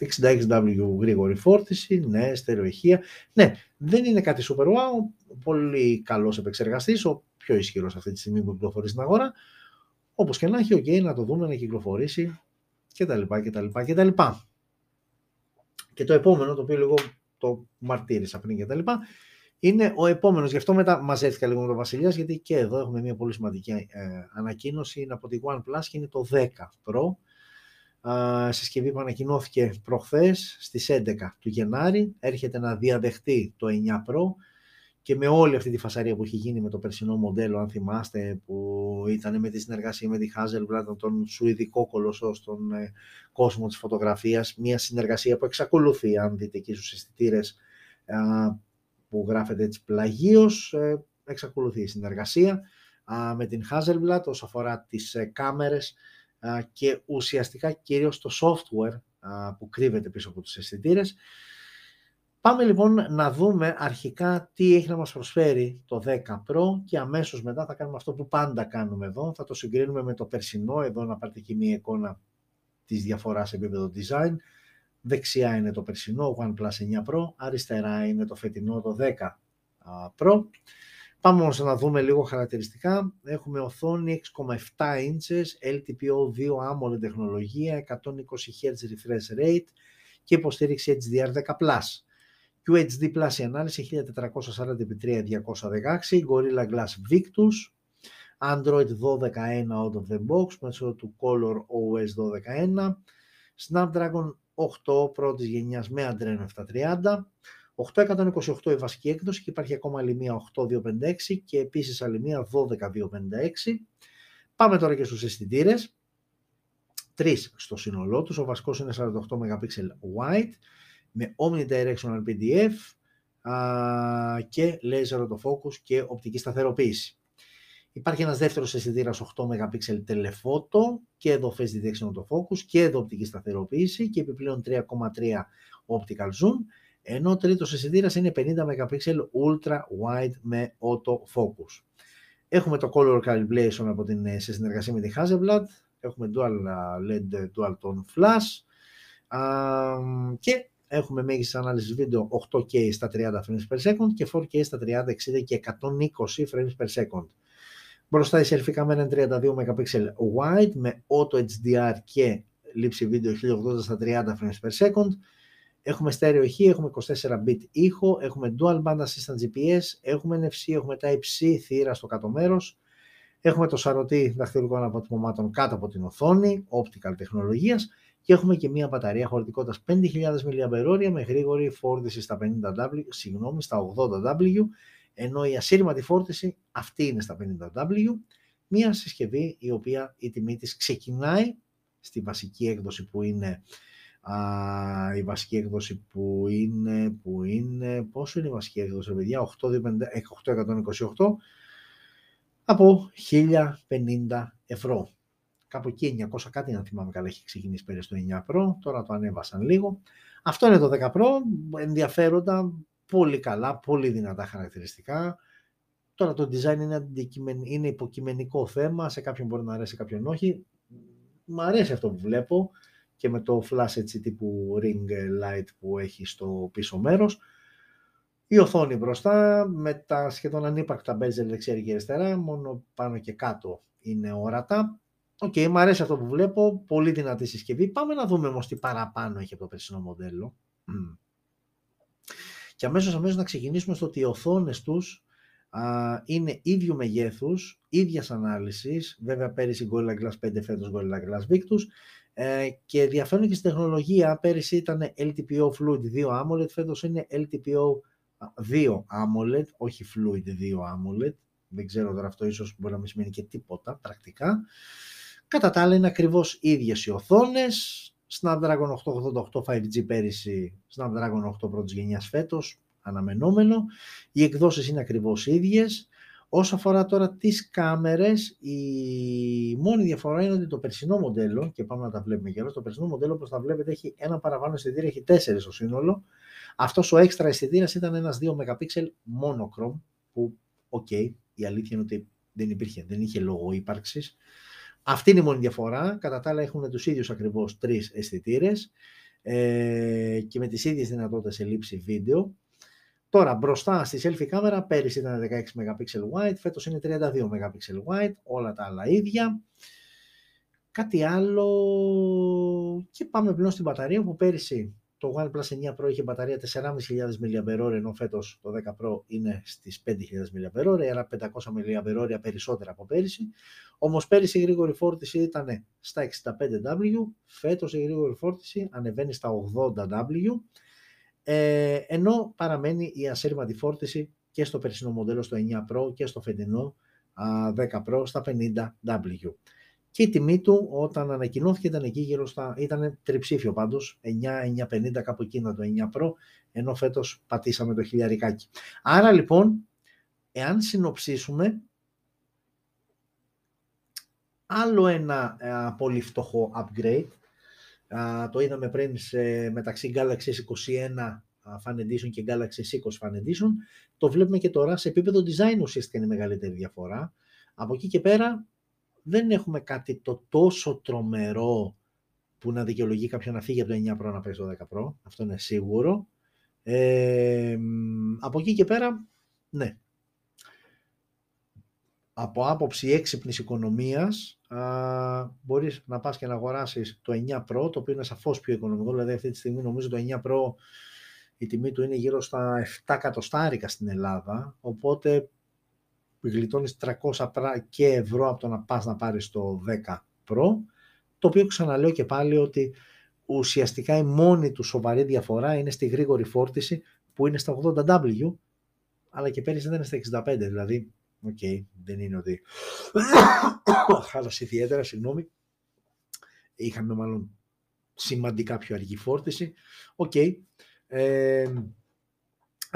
Speaker 1: 66W γρήγορη φόρτιση, ναι, στερεοεχεία. Ναι, δεν είναι κάτι super wow, πολύ καλός επεξεργαστής, ο πιο ισχυρός αυτή τη στιγμή που κυκλοφορεί στην αγορά. Όπως και να έχει, ok, να το δούμε να κυκλοφορήσει κτλ. κτλ, κτλ. Και το επόμενο, το οποίο λίγο το μαρτύρησα πριν κτλ. Είναι ο επόμενος, γι' αυτό μετά μαζεύτηκα λίγο με τον Βασιλιάς, γιατί και εδώ έχουμε μια πολύ σημαντική ε, ανακοίνωση, είναι από τη OnePlus και είναι το 10 Pro, ε, συσκευή που ανακοινώθηκε προχθές στις 11 του Γενάρη, έρχεται να διαδεχτεί το 9 Pro, και με όλη αυτή τη φασαρία που έχει γίνει με το περσινό μοντέλο, αν θυμάστε, που ήταν με τη συνεργασία με τη Hasselblad, τον σουηδικό κολοσσό στον ε, κόσμο της φωτογραφίας, μια συνεργασία που εξακολουθεί, αν δείτε εκεί στους αισθητήρες που γράφεται έτσι πλαγίως, ε, εξακολουθεί η συνεργασία με την Hasselblad όσο αφορά τις ε, κάμερες και ουσιαστικά κυρίως το software που κρύβεται πίσω από τους αισθητήρες. Πάμε λοιπόν να δούμε αρχικά τι έχει να μας προσφέρει το 10 Pro και αμέσως μετά θα κάνουμε αυτό που πάντα κάνουμε εδώ. Θα το συγκρίνουμε με το περσινό, εδώ να πάρετε και μία εικόνα της διαφοράς σε επίπεδο design. Δεξιά είναι το περσινό OnePlus 9 Pro, αριστερά είναι το φετινό το 10 Pro. Πάμε όμως να δούμε λίγο χαρακτηριστικά. Έχουμε οθόνη 6,7 inches, LTPO 2 AMOLED τεχνολογία, 120 Hz refresh rate και υποστήριξη HDR10+. QHD Plus η ανάλυση 1440x3216, Gorilla Glass Victus, Android 12.1 out of the box μέσω του Color OS 12.1, Snapdragon 8 πρώτης γενιάς με Adreno 730, 828 η βασική έκδοση και υπάρχει ακόμα άλλη μία 8256 και επίσης άλλη μία 12256. Πάμε τώρα και στους αισθητήρες. Τρεις στο σύνολό τους, ο βασικός είναι 48 MP wide, με omnidirectional PDF α, και laser autofocus και οπτική σταθεροποίηση. Υπάρχει ένας δεύτερος αισθητήρας 8 MP telephoto και εδώ face detection autofocus και εδώ οπτική σταθεροποίηση και επιπλέον 3,3 optical zoom ενώ ο τρίτος αισθητήρας είναι 50 MP ultra wide με autofocus. Έχουμε το color calibration από την, σε συνεργασία με τη Hasselblad, έχουμε dual LED dual tone flash και έχουμε μέγιστης ανάλυσης βίντεο 8K στα 30 frames per second και 4K στα 30, 60 και 120 frames per second. Μπροστά η selfie κάμερα είναι 32 MP wide με auto HDR και λήψη βίντεο 1080 στα 30 frames per second. Έχουμε στέρεο ηχή, έχουμε 24 bit ήχο, έχουμε dual band assistant GPS, έχουμε NFC, έχουμε Type-C θύρα στο κάτω μέρος, έχουμε το σαρωτή δαχτυλικών αποτυπωμάτων κάτω από την οθόνη, optical τεχνολογίας και έχουμε και μια μπαταρία χωρητικότητας. 5.000 mAh με γρήγορη φόρτιση στα 50W, συγγνώμη, στα 80W, ενώ η ασύρματη φόρτιση αυτή είναι στα 50W, μια συσκευή η οποία η τιμή της ξεκινάει στη βασική έκδοση που είναι α, η βασική έκδοση που είναι, που είναι, πόσο είναι η βασική έκδοση, παιδιά, 828 από 1050 ευρώ κάπου εκεί 900 κάτι, αν θυμάμαι καλά, έχει ξεκινήσει πέρυσι το 9 Pro, τώρα το ανέβασαν λίγο. Αυτό είναι το 10 Pro, ενδιαφέροντα, πολύ καλά, πολύ δυνατά χαρακτηριστικά. Τώρα το design είναι, είναι υποκειμενικό θέμα, σε κάποιον μπορεί να αρέσει, σε κάποιον όχι. Μ' αρέσει αυτό που βλέπω και με το flash έτσι τύπου ring light που έχει στο πίσω μέρος. Η οθόνη μπροστά με τα σχεδόν ανύπαρκτα bezel δεξιά και αριστερά, μόνο πάνω και κάτω είναι ορατά. OK, okay, μου αρέσει αυτό που βλέπω, πολύ δυνατή συσκευή. Πάμε να δούμε όμως τι παραπάνω έχει από το περσινό μοντέλο. Και αμέσως, αμέσως να ξεκινήσουμε στο ότι οι οθόνες τους α, είναι ίδιου μεγέθους, ίδιας ανάλυσης, βέβαια πέρυσι Gorilla Glass 5, φέτος Gorilla Glass Victus, ε, και διαφέρουν και στη τεχνολογία, πέρυσι ήταν LTPO Fluid 2 AMOLED, φέτος είναι LTPO 2 AMOLED, όχι Fluid 2 AMOLED, δεν ξέρω τώρα αυτό ίσως μπορεί να μην σημαίνει και τίποτα πρακτικά. Κατά τα άλλα είναι ακριβώς ίδιες οι οθόνες, Snapdragon 888 5G πέρυσι, Snapdragon 8 πρώτης γενιάς φέτος, αναμενόμενο. Οι εκδόσεις είναι ακριβώς ίδιες. Όσο αφορά τώρα τις κάμερες, η μόνη διαφορά είναι ότι το περσινό μοντέλο, και πάμε να τα βλέπουμε και εδώ, το περσινό μοντέλο όπως τα βλέπετε έχει ένα παραπάνω αισθητήρα, έχει τέσσερις στο σύνολο. Αυτός ο έξτρα αισθητήρας ήταν ένας 2 MP monochrome, που OK, okay, η αλήθεια είναι ότι δεν υπήρχε, δεν είχε λόγο ύπαρξης. Αυτή είναι η μόνη διαφορά. Κατά τα άλλα έχουν τους ίδιους ακριβώς τρεις αισθητήρες ε, και με τις ίδιες δυνατότητες σε λήψη βίντεο. Τώρα μπροστά στη selfie κάμερα πέρυσι ήταν 16 MP wide, φέτος είναι 32 MP wide, όλα τα άλλα ίδια. Κάτι άλλο και πάμε πλέον στην μπαταρία που πέρυσι το OnePlus 9 Pro είχε μπαταρία 4.500 mAh ενώ φέτος το 10 Pro είναι στις 5.000 mAh, άρα 500 mAh περισσότερα από πέρυσι. Όμως πέρυσι η γρήγορη φόρτιση ήταν στα 65W, φέτος η γρήγορη φόρτιση ανεβαίνει στα 80W, ε, ενώ παραμένει η ασύρματη φόρτιση και στο περσινό μοντέλο στο 9 Pro και στο φετινό 10 Pro στα 50W και η τιμή του όταν ανακοινώθηκε ήταν εκεί γύρω στα, ήταν τριψήφιο πάντως, 9-950 κάπου εκείνα το 9 Pro, ενώ φέτος πατήσαμε το χιλιαρικάκι. Άρα λοιπόν, εάν συνοψίσουμε, άλλο ένα α, πολύ φτωχό upgrade, α, το είδαμε πριν σε, μεταξύ Galaxy S21 Fan Edition και Galaxy S20 Fan Edition, το βλέπουμε και τώρα σε επίπεδο design ουσιαστικά είναι η μεγαλύτερη διαφορά. Από εκεί και πέρα δεν έχουμε κάτι το τόσο τρομερό που να δικαιολογεί κάποιον να φύγει από το 9 Pro να πάει στο 10 Pro. Αυτό είναι σίγουρο. Ε, από εκεί και πέρα, ναι. Από άποψη έξυπνης οικονομίας, α, μπορείς να πας και να αγοράσεις το 9 Pro, το οποίο είναι σαφώς πιο οικονομικό. Δηλαδή αυτή τη στιγμή νομίζω το 9 Pro η τιμή του είναι γύρω στα 7 κατοστάρικα στην Ελλάδα, οπότε γλιτώνεις 300 και ευρώ από το να πας να πάρεις το 10 Pro, το οποίο ξαναλέω και πάλι ότι ουσιαστικά η μόνη του σοβαρή διαφορά είναι στη γρήγορη φόρτιση που είναι στα 80W, αλλά και πέρυσι δεν είναι στα 65, δηλαδή, OK, okay, δεν είναι ότι χάλασε ιδιαίτερα, συγγνώμη, είχαμε μάλλον σημαντικά πιο αργή φόρτιση, OK, okay. ε,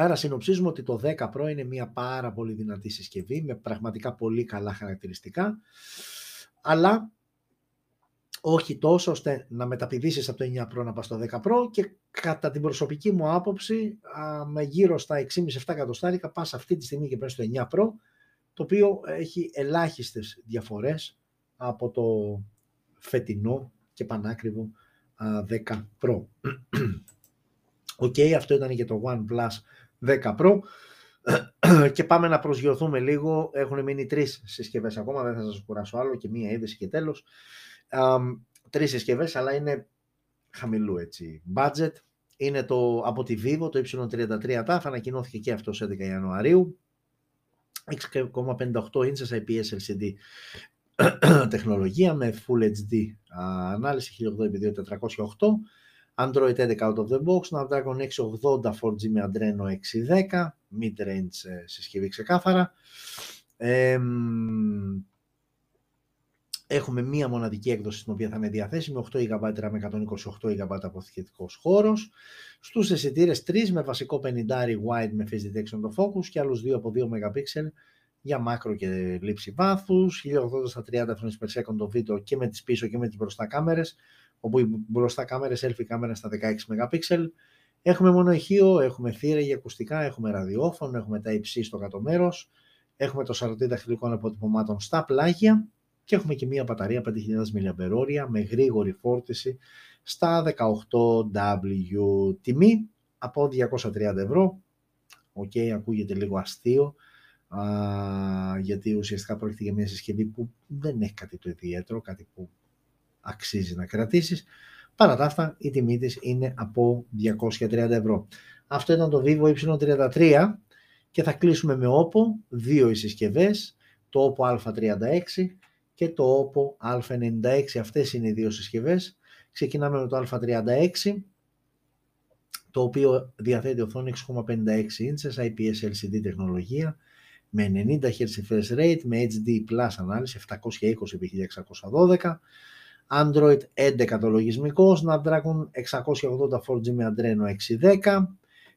Speaker 1: Άρα συνοψίζουμε ότι το 10 Pro είναι μια πάρα πολύ δυνατή συσκευή με πραγματικά πολύ καλά χαρακτηριστικά αλλά όχι τόσο ώστε να μεταπηδήσεις από το 9 Pro να πας στο 10 Pro και κατά την προσωπική μου άποψη με γύρω στα 6,5-7 εκατοστάρικα πας αυτή τη στιγμή και πας στο 9 Pro το οποίο έχει ελάχιστες διαφορές από το φετινό και πανάκριβο 10 Pro. OK, okay, αυτό ήταν και το OnePlus 10 Pro και πάμε να προσγειωθούμε λίγο. Έχουν μείνει τρεις συσκευές ακόμα, δεν θα σας κουράσω άλλο και μία είδηση και τέλος. τρεις συσκευές, αλλά είναι χαμηλού έτσι budget. Είναι το, από τη Vivo, το Y33TAF, ανακοινώθηκε και αυτός 11 Ιανουαρίου. 6,58 inches IPS LCD τεχνολογία με Full HD ανάλυση 1080x2408 Android 11 out of the box, Snapdragon 680 4G με Adreno 610, mid-range ε, συσκευή ξεκάθαρα. έχουμε μία μοναδική έκδοση στην οποία θα είναι διαθέσιμη, 8 GB RAM με 128 GB αποθηκευτικός χώρος. Στους αισθητήρες 3 με βασικό 50 wide με face detection το focus και άλλους 2 από 2 MP για μάκρο και λήψη βάθους, 1080 στα 30 frames per second το βίντεο και με τις πίσω και με τις μπροστά κάμερες, όπου η μπροστά κάμερα, selfie κάμερα στα 16 MP. Έχουμε μόνο ηχείο, έχουμε θύρα για ακουστικά, έχουμε ραδιόφωνο, έχουμε τα υψί στο κάτω μέρος, έχουμε το σαρωτή δαχτυλικών αποτυπωμάτων στα πλάγια και έχουμε και μία μπαταρία 5.000 mAh με γρήγορη φόρτιση στα 18W. Τιμή από 230 ευρώ. OK, okay, ακούγεται λίγο αστείο, α, γιατί ουσιαστικά πρόκειται για μια συσκευή που δεν έχει κάτι το ιδιαίτερο, κάτι που αξίζει να κρατήσεις. Παρά τα αυτά, η τιμή της είναι από 230 ευρώ. Αυτό ήταν το Vivo Y33 και θα κλείσουμε με OPPO, δύο οι συσκευές, το OPPO A36 και το OPPO A96. Αυτές είναι οι δύο συσκευές. Ξεκινάμε με το A36, το οποίο διαθέτει οθόνη 6,56 inches, IPS LCD τεχνολογία, με 90 Hz refresh rate, με HD Plus ανάλυση 720x1612, Android 11 το λογισμικό, Snapdragon 680 4G με Adreno 610,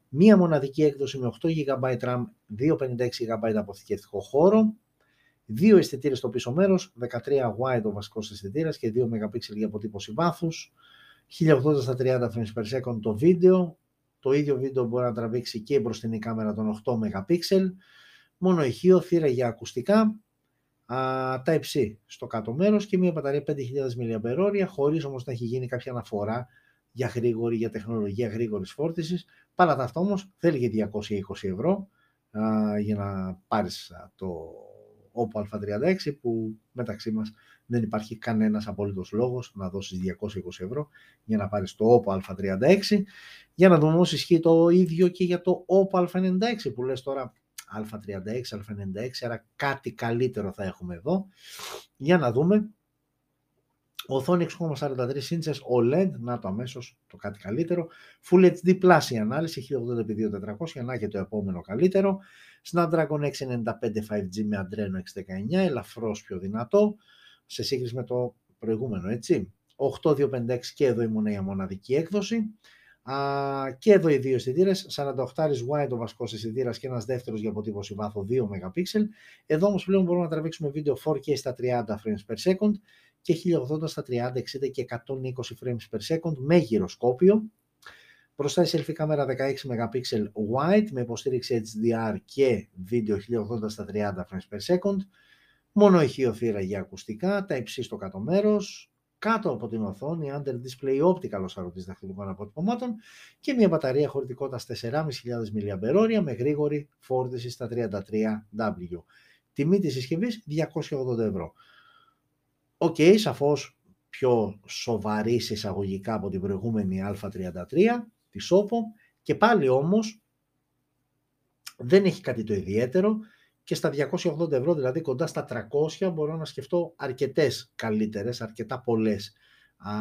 Speaker 1: μία μοναδική έκδοση με 8 GB RAM, 256 GB αποθηκευτικό χώρο, δύο αισθητήρες στο πίσω μέρος, 13 wide ο βασικός αισθητήρας και 2 MP για αποτύπωση βάθους, 1080 στα 30 frames per second το βίντεο, το ίδιο βίντεο μπορεί να τραβήξει και η μπροστινή κάμερα των 8 MP, μόνο ηχείο, θύρα για ακουστικά, τα Type-C στο κάτω μέρος και μια μπαταρία 5.000 mAh χωρίς όμως να έχει γίνει κάποια αναφορά για γρήγορη, για τεχνολογία γρήγορης φόρτισης. Παρά τα αυτό όμως θέλει και 220 ευρώ α, για να πάρεις το Oppo A36 που μεταξύ μας δεν υπάρχει κανένας απολύτως λόγος να δώσεις 220 ευρώ για να πάρεις το Oppo A36 για να δούμε όμως ισχύει το ίδιο και για το Oppo A96 που λες τώρα Α36, Α96, άρα κάτι καλύτερο θα έχουμε εδώ. Για να δούμε. Οθόνη 6,43 inches OLED, να το αμέσως το κάτι καλύτερο. Full HD Plus η ανάλυση, 1080x2400, να και το επόμενο καλύτερο. Snapdragon 695 5G με Adreno 619, ελαφρώς πιο δυνατό, σε σύγκριση με το προηγούμενο, έτσι. 8256 και εδώ ήμουν η μοναδική έκδοση. Α, και εδώ οι δύο αισθητήρε, 48 wide ο βασικό αισθητήρα και ένας δεύτερος για αποτύπωση βάθο 2 MP. Εδώ όμως πλέον μπορούμε να τραβήξουμε βίντεο 4K στα 30 frames per second και 1080 στα 30, 60 και 120 frames per second με γυροσκόπιο. Μπροστά η selfie κάμερα 16 MP wide με υποστήριξη HDR και βίντεο 1080 στα 30 frames per second. Μόνο ηχείο θύρα για ακουστικά, τα υψί στο κάτω μέρος, κάτω από την οθόνη Under Display Optical ως αρωτής δαχτυλικών αποτυπωμάτων και μια μπαταρία χωρητικότητας 4.500 mAh με γρήγορη φόρτιση στα 33W. Τιμή της συσκευής 280 ευρώ. OK, okay, σαφώς πιο σοβαρή εισαγωγικά από την προηγούμενη Α33 τη Oppo και πάλι όμως δεν έχει κάτι το ιδιαίτερο και στα 280 ευρώ, δηλαδή κοντά στα 300, μπορώ να σκεφτώ αρκετές καλύτερες, αρκετά πολλές α,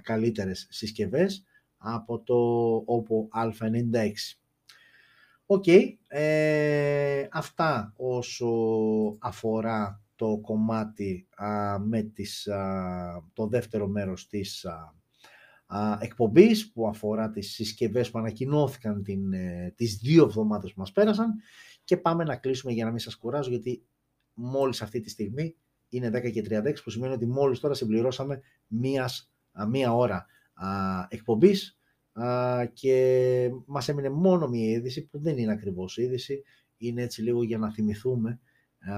Speaker 1: καλύτερες συσκευές από το Oppo A96. OK, ε, αυτά όσο αφορά το κομμάτι με τις, το δεύτερο μέρος της α, εκπομπής που αφορά τις συσκευές που ανακοινώθηκαν την, ε, τις δύο εβδομάδες που μας πέρασαν και πάμε να κλείσουμε για να μην σας κουράζω γιατί μόλις αυτή τη στιγμή είναι 10 και 36 που σημαίνει ότι μόλις τώρα συμπληρώσαμε μίας, μία ώρα α, εκπομπής α, και μας έμεινε μόνο μία είδηση που δεν είναι ακριβώς είδηση, είναι έτσι λίγο για να θυμηθούμε α,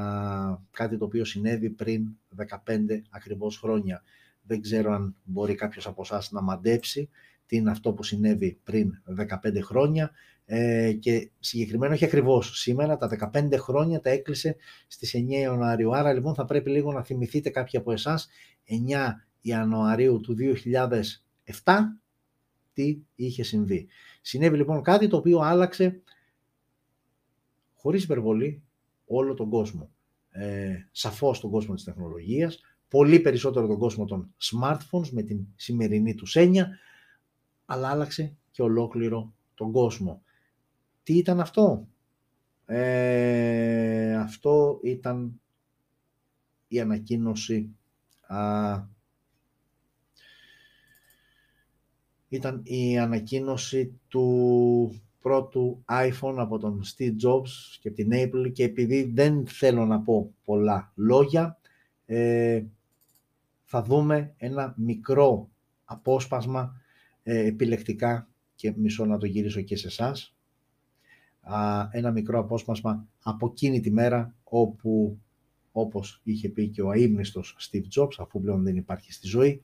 Speaker 1: κάτι το οποίο συνέβη πριν 15 ακριβώς χρόνια. Δεν ξέρω αν μπορεί κάποιος από εσάς να μαντέψει τι είναι αυτό που συνέβη πριν 15 χρόνια ε, και συγκεκριμένα όχι ακριβώς σήμερα, τα 15 χρόνια τα έκλεισε στις 9 Ιανουαρίου. Άρα λοιπόν θα πρέπει λίγο να θυμηθείτε κάποιοι από εσάς 9 Ιανουαρίου του 2007 τι είχε συμβεί. Συνέβη λοιπόν κάτι το οποίο άλλαξε χωρίς υπερβολή όλο τον κόσμο. Ε, σαφώς τον κόσμο της τεχνολογίας, πολύ περισσότερο τον κόσμο των smartphones με την σημερινή τους έννοια, αλλά άλλαξε και ολόκληρο τον κόσμο. Τι ήταν αυτό; Ε, αυτό ήταν η ανακοίνωση α, ήταν η ανακοίνωση του πρώτου iPhone από τον Steve Jobs και την Apple και επειδή δεν θέλω να πω πολλά λόγια ε, θα δούμε ένα μικρό απόσπασμα ε, επιλεκτικά και μισό να το γυρίσω και σε εσάς. Ένα μικρό απόσπασμα από εκείνη τη μέρα όπου όπως είχε πει και ο αείμνηστος Steve Jobs, αφού πλέον δεν υπάρχει στη ζωή,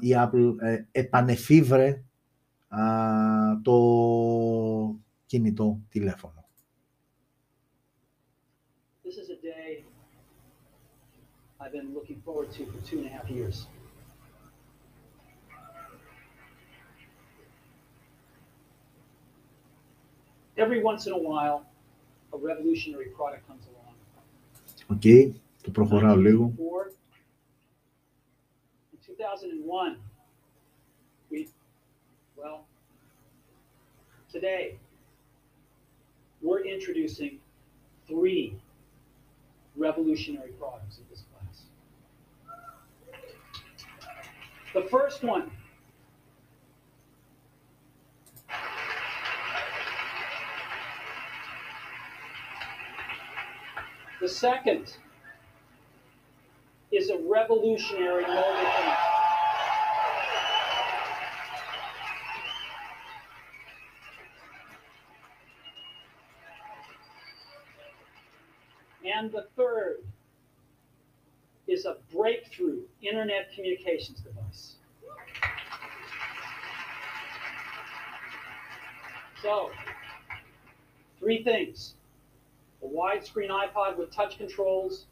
Speaker 1: η Apple ε, επανεφίβρε το κινητό τηλέφωνο. This is a day I've been looking forward to for two and a half years. every once in a while, a revolutionary product comes along. Ok, tu procurado luego. In 2001, we, well, today, we're introducing three revolutionary products in this class. The first one The second is a revolutionary phone. And the third is a breakthrough internet communications device. So, three things a widescreen iPod with touch controls,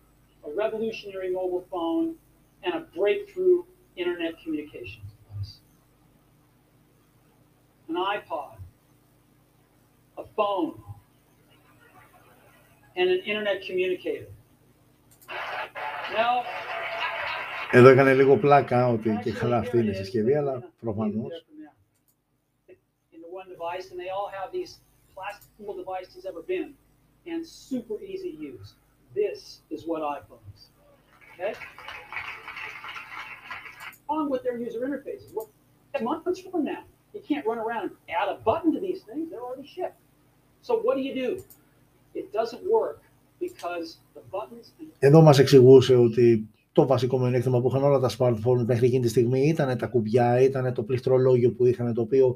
Speaker 1: a revolutionary mobile phone, and a breakthrough internet communications device. An iPod, a phone, and an internet communicator. Now, Εδώ έκανε λίγο πλάκα ότι και καλά αυτή είναι η συσκευή, αλλά προφανώς. In the one device, and they all have these plastic cool devices ever been. and super easy to use. This is what iPhones. Okay? On with their user interfaces. What months from now? You can't run around and add a button to these things, they're already shipped. So what do you do? It doesn't work because the buttons Εδώ μας εξηγούσε ότι το βασικό μειονέκτημα που είχαν όλα τα smartphone μέχρι εκείνη τη στιγμή ήταν τα κουμπιά, ήταν το πληκτρολόγιο που είχαν, το οποίο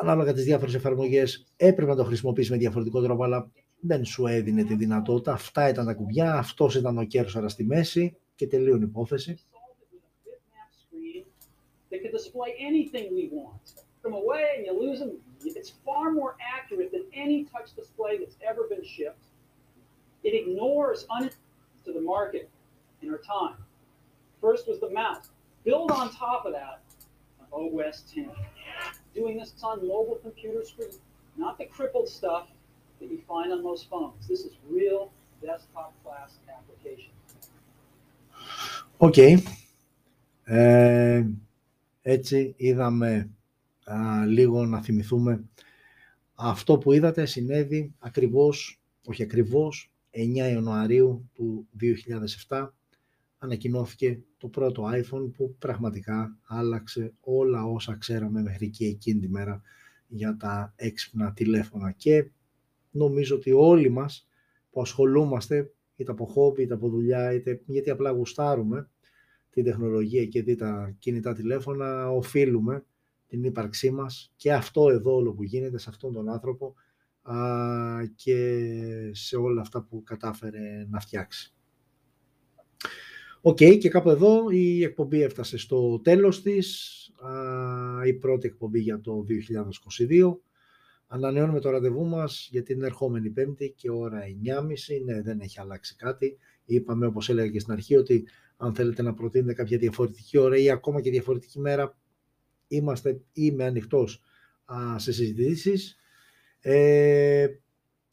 Speaker 1: Ανάλογα τις διάφορες εφαρμογές έπρεπε να το χρησιμοποιήσει με διαφορετικό τρόπο αλλά δεν σου έδινε τη δυνατότητα. Αυτά ήταν τα κουμπιά, αυτός ήταν ο κέρδο στη μέση και τελείω υπόθεση. First was the. Build on top of that OS 10 doing this on mobile computer screen, not the crippled stuff that you find on most phones. This is real desktop class application. Οκ. Okay. Ε, έτσι είδαμε α, λίγο να θυμηθούμε αυτό που είδατε συνέβη ακριβώς, όχι ακριβώς, 9 Ιανουαρίου του 2007 ανακοινώθηκε το πρώτο iPhone που πραγματικά άλλαξε όλα όσα ξέραμε μέχρι και εκείνη τη μέρα για τα έξυπνα τηλέφωνα και νομίζω ότι όλοι μας που ασχολούμαστε είτε από χόμπι, είτε από δουλειά, είτε γιατί απλά γουστάρουμε την τεχνολογία και δει τα κινητά τηλέφωνα, οφείλουμε την ύπαρξή μας και αυτό εδώ όλο που γίνεται σε αυτόν τον άνθρωπο α, και σε όλα αυτά που κατάφερε να φτιάξει. OK, okay, και κάπου εδώ η εκπομπή έφτασε στο τέλος της, η πρώτη εκπομπή για το 2022. Ανανεώνουμε το ραντεβού μας για την ερχόμενη πέμπτη και ώρα 9.30. Ναι, δεν έχει αλλάξει κάτι. Είπαμε, όπως έλεγα και στην αρχή, ότι αν θέλετε να προτείνετε κάποια διαφορετική ώρα ή ακόμα και διαφορετική μέρα, είμαστε, είμαι ανοιχτός σε συζητήσεις. Ε,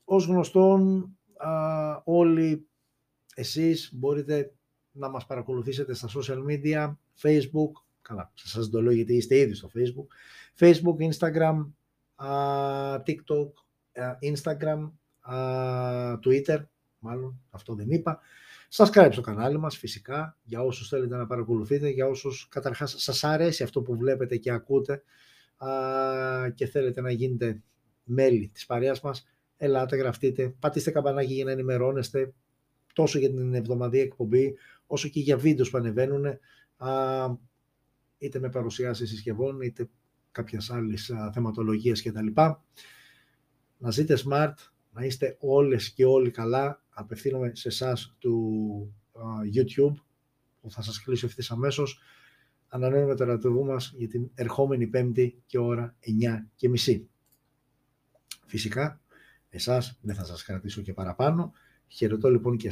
Speaker 1: ως γνωστόν, α, όλοι εσείς μπορείτε να μας παρακολουθήσετε στα social media, Facebook, καλά, σας το λέω γιατί είστε ήδη στο Facebook, Facebook, Instagram, TikTok, Instagram, Twitter, μάλλον αυτό δεν είπα. Subscribe στο κανάλι μας φυσικά, για όσους θέλετε να παρακολουθείτε, για όσους καταρχάς σας αρέσει αυτό που βλέπετε και ακούτε και θέλετε να γίνετε μέλη της παρέας μας, ελάτε, γραφτείτε, πατήστε καμπανάκι για να ενημερώνεστε τόσο για την εβδομαδία εκπομπή, όσο και για βίντεος που ανεβαίνουν, είτε με παρουσιάσεις συσκευών, είτε κάποιες άλλες θεματολογίες κτλ. Να ζείτε smart, Να είστε όλες και όλοι καλά. Απευθύνομαι σε εσάς του YouTube που θα σας κλείσω ευθύς αμέσως. Ανανέουμε το ραντεβού μας για την ερχόμενη Πέμπτη και ώρα 9 και μισή. Φυσικά, εσάς δεν θα σας κρατήσω και παραπάνω. Χαιρετώ λοιπόν και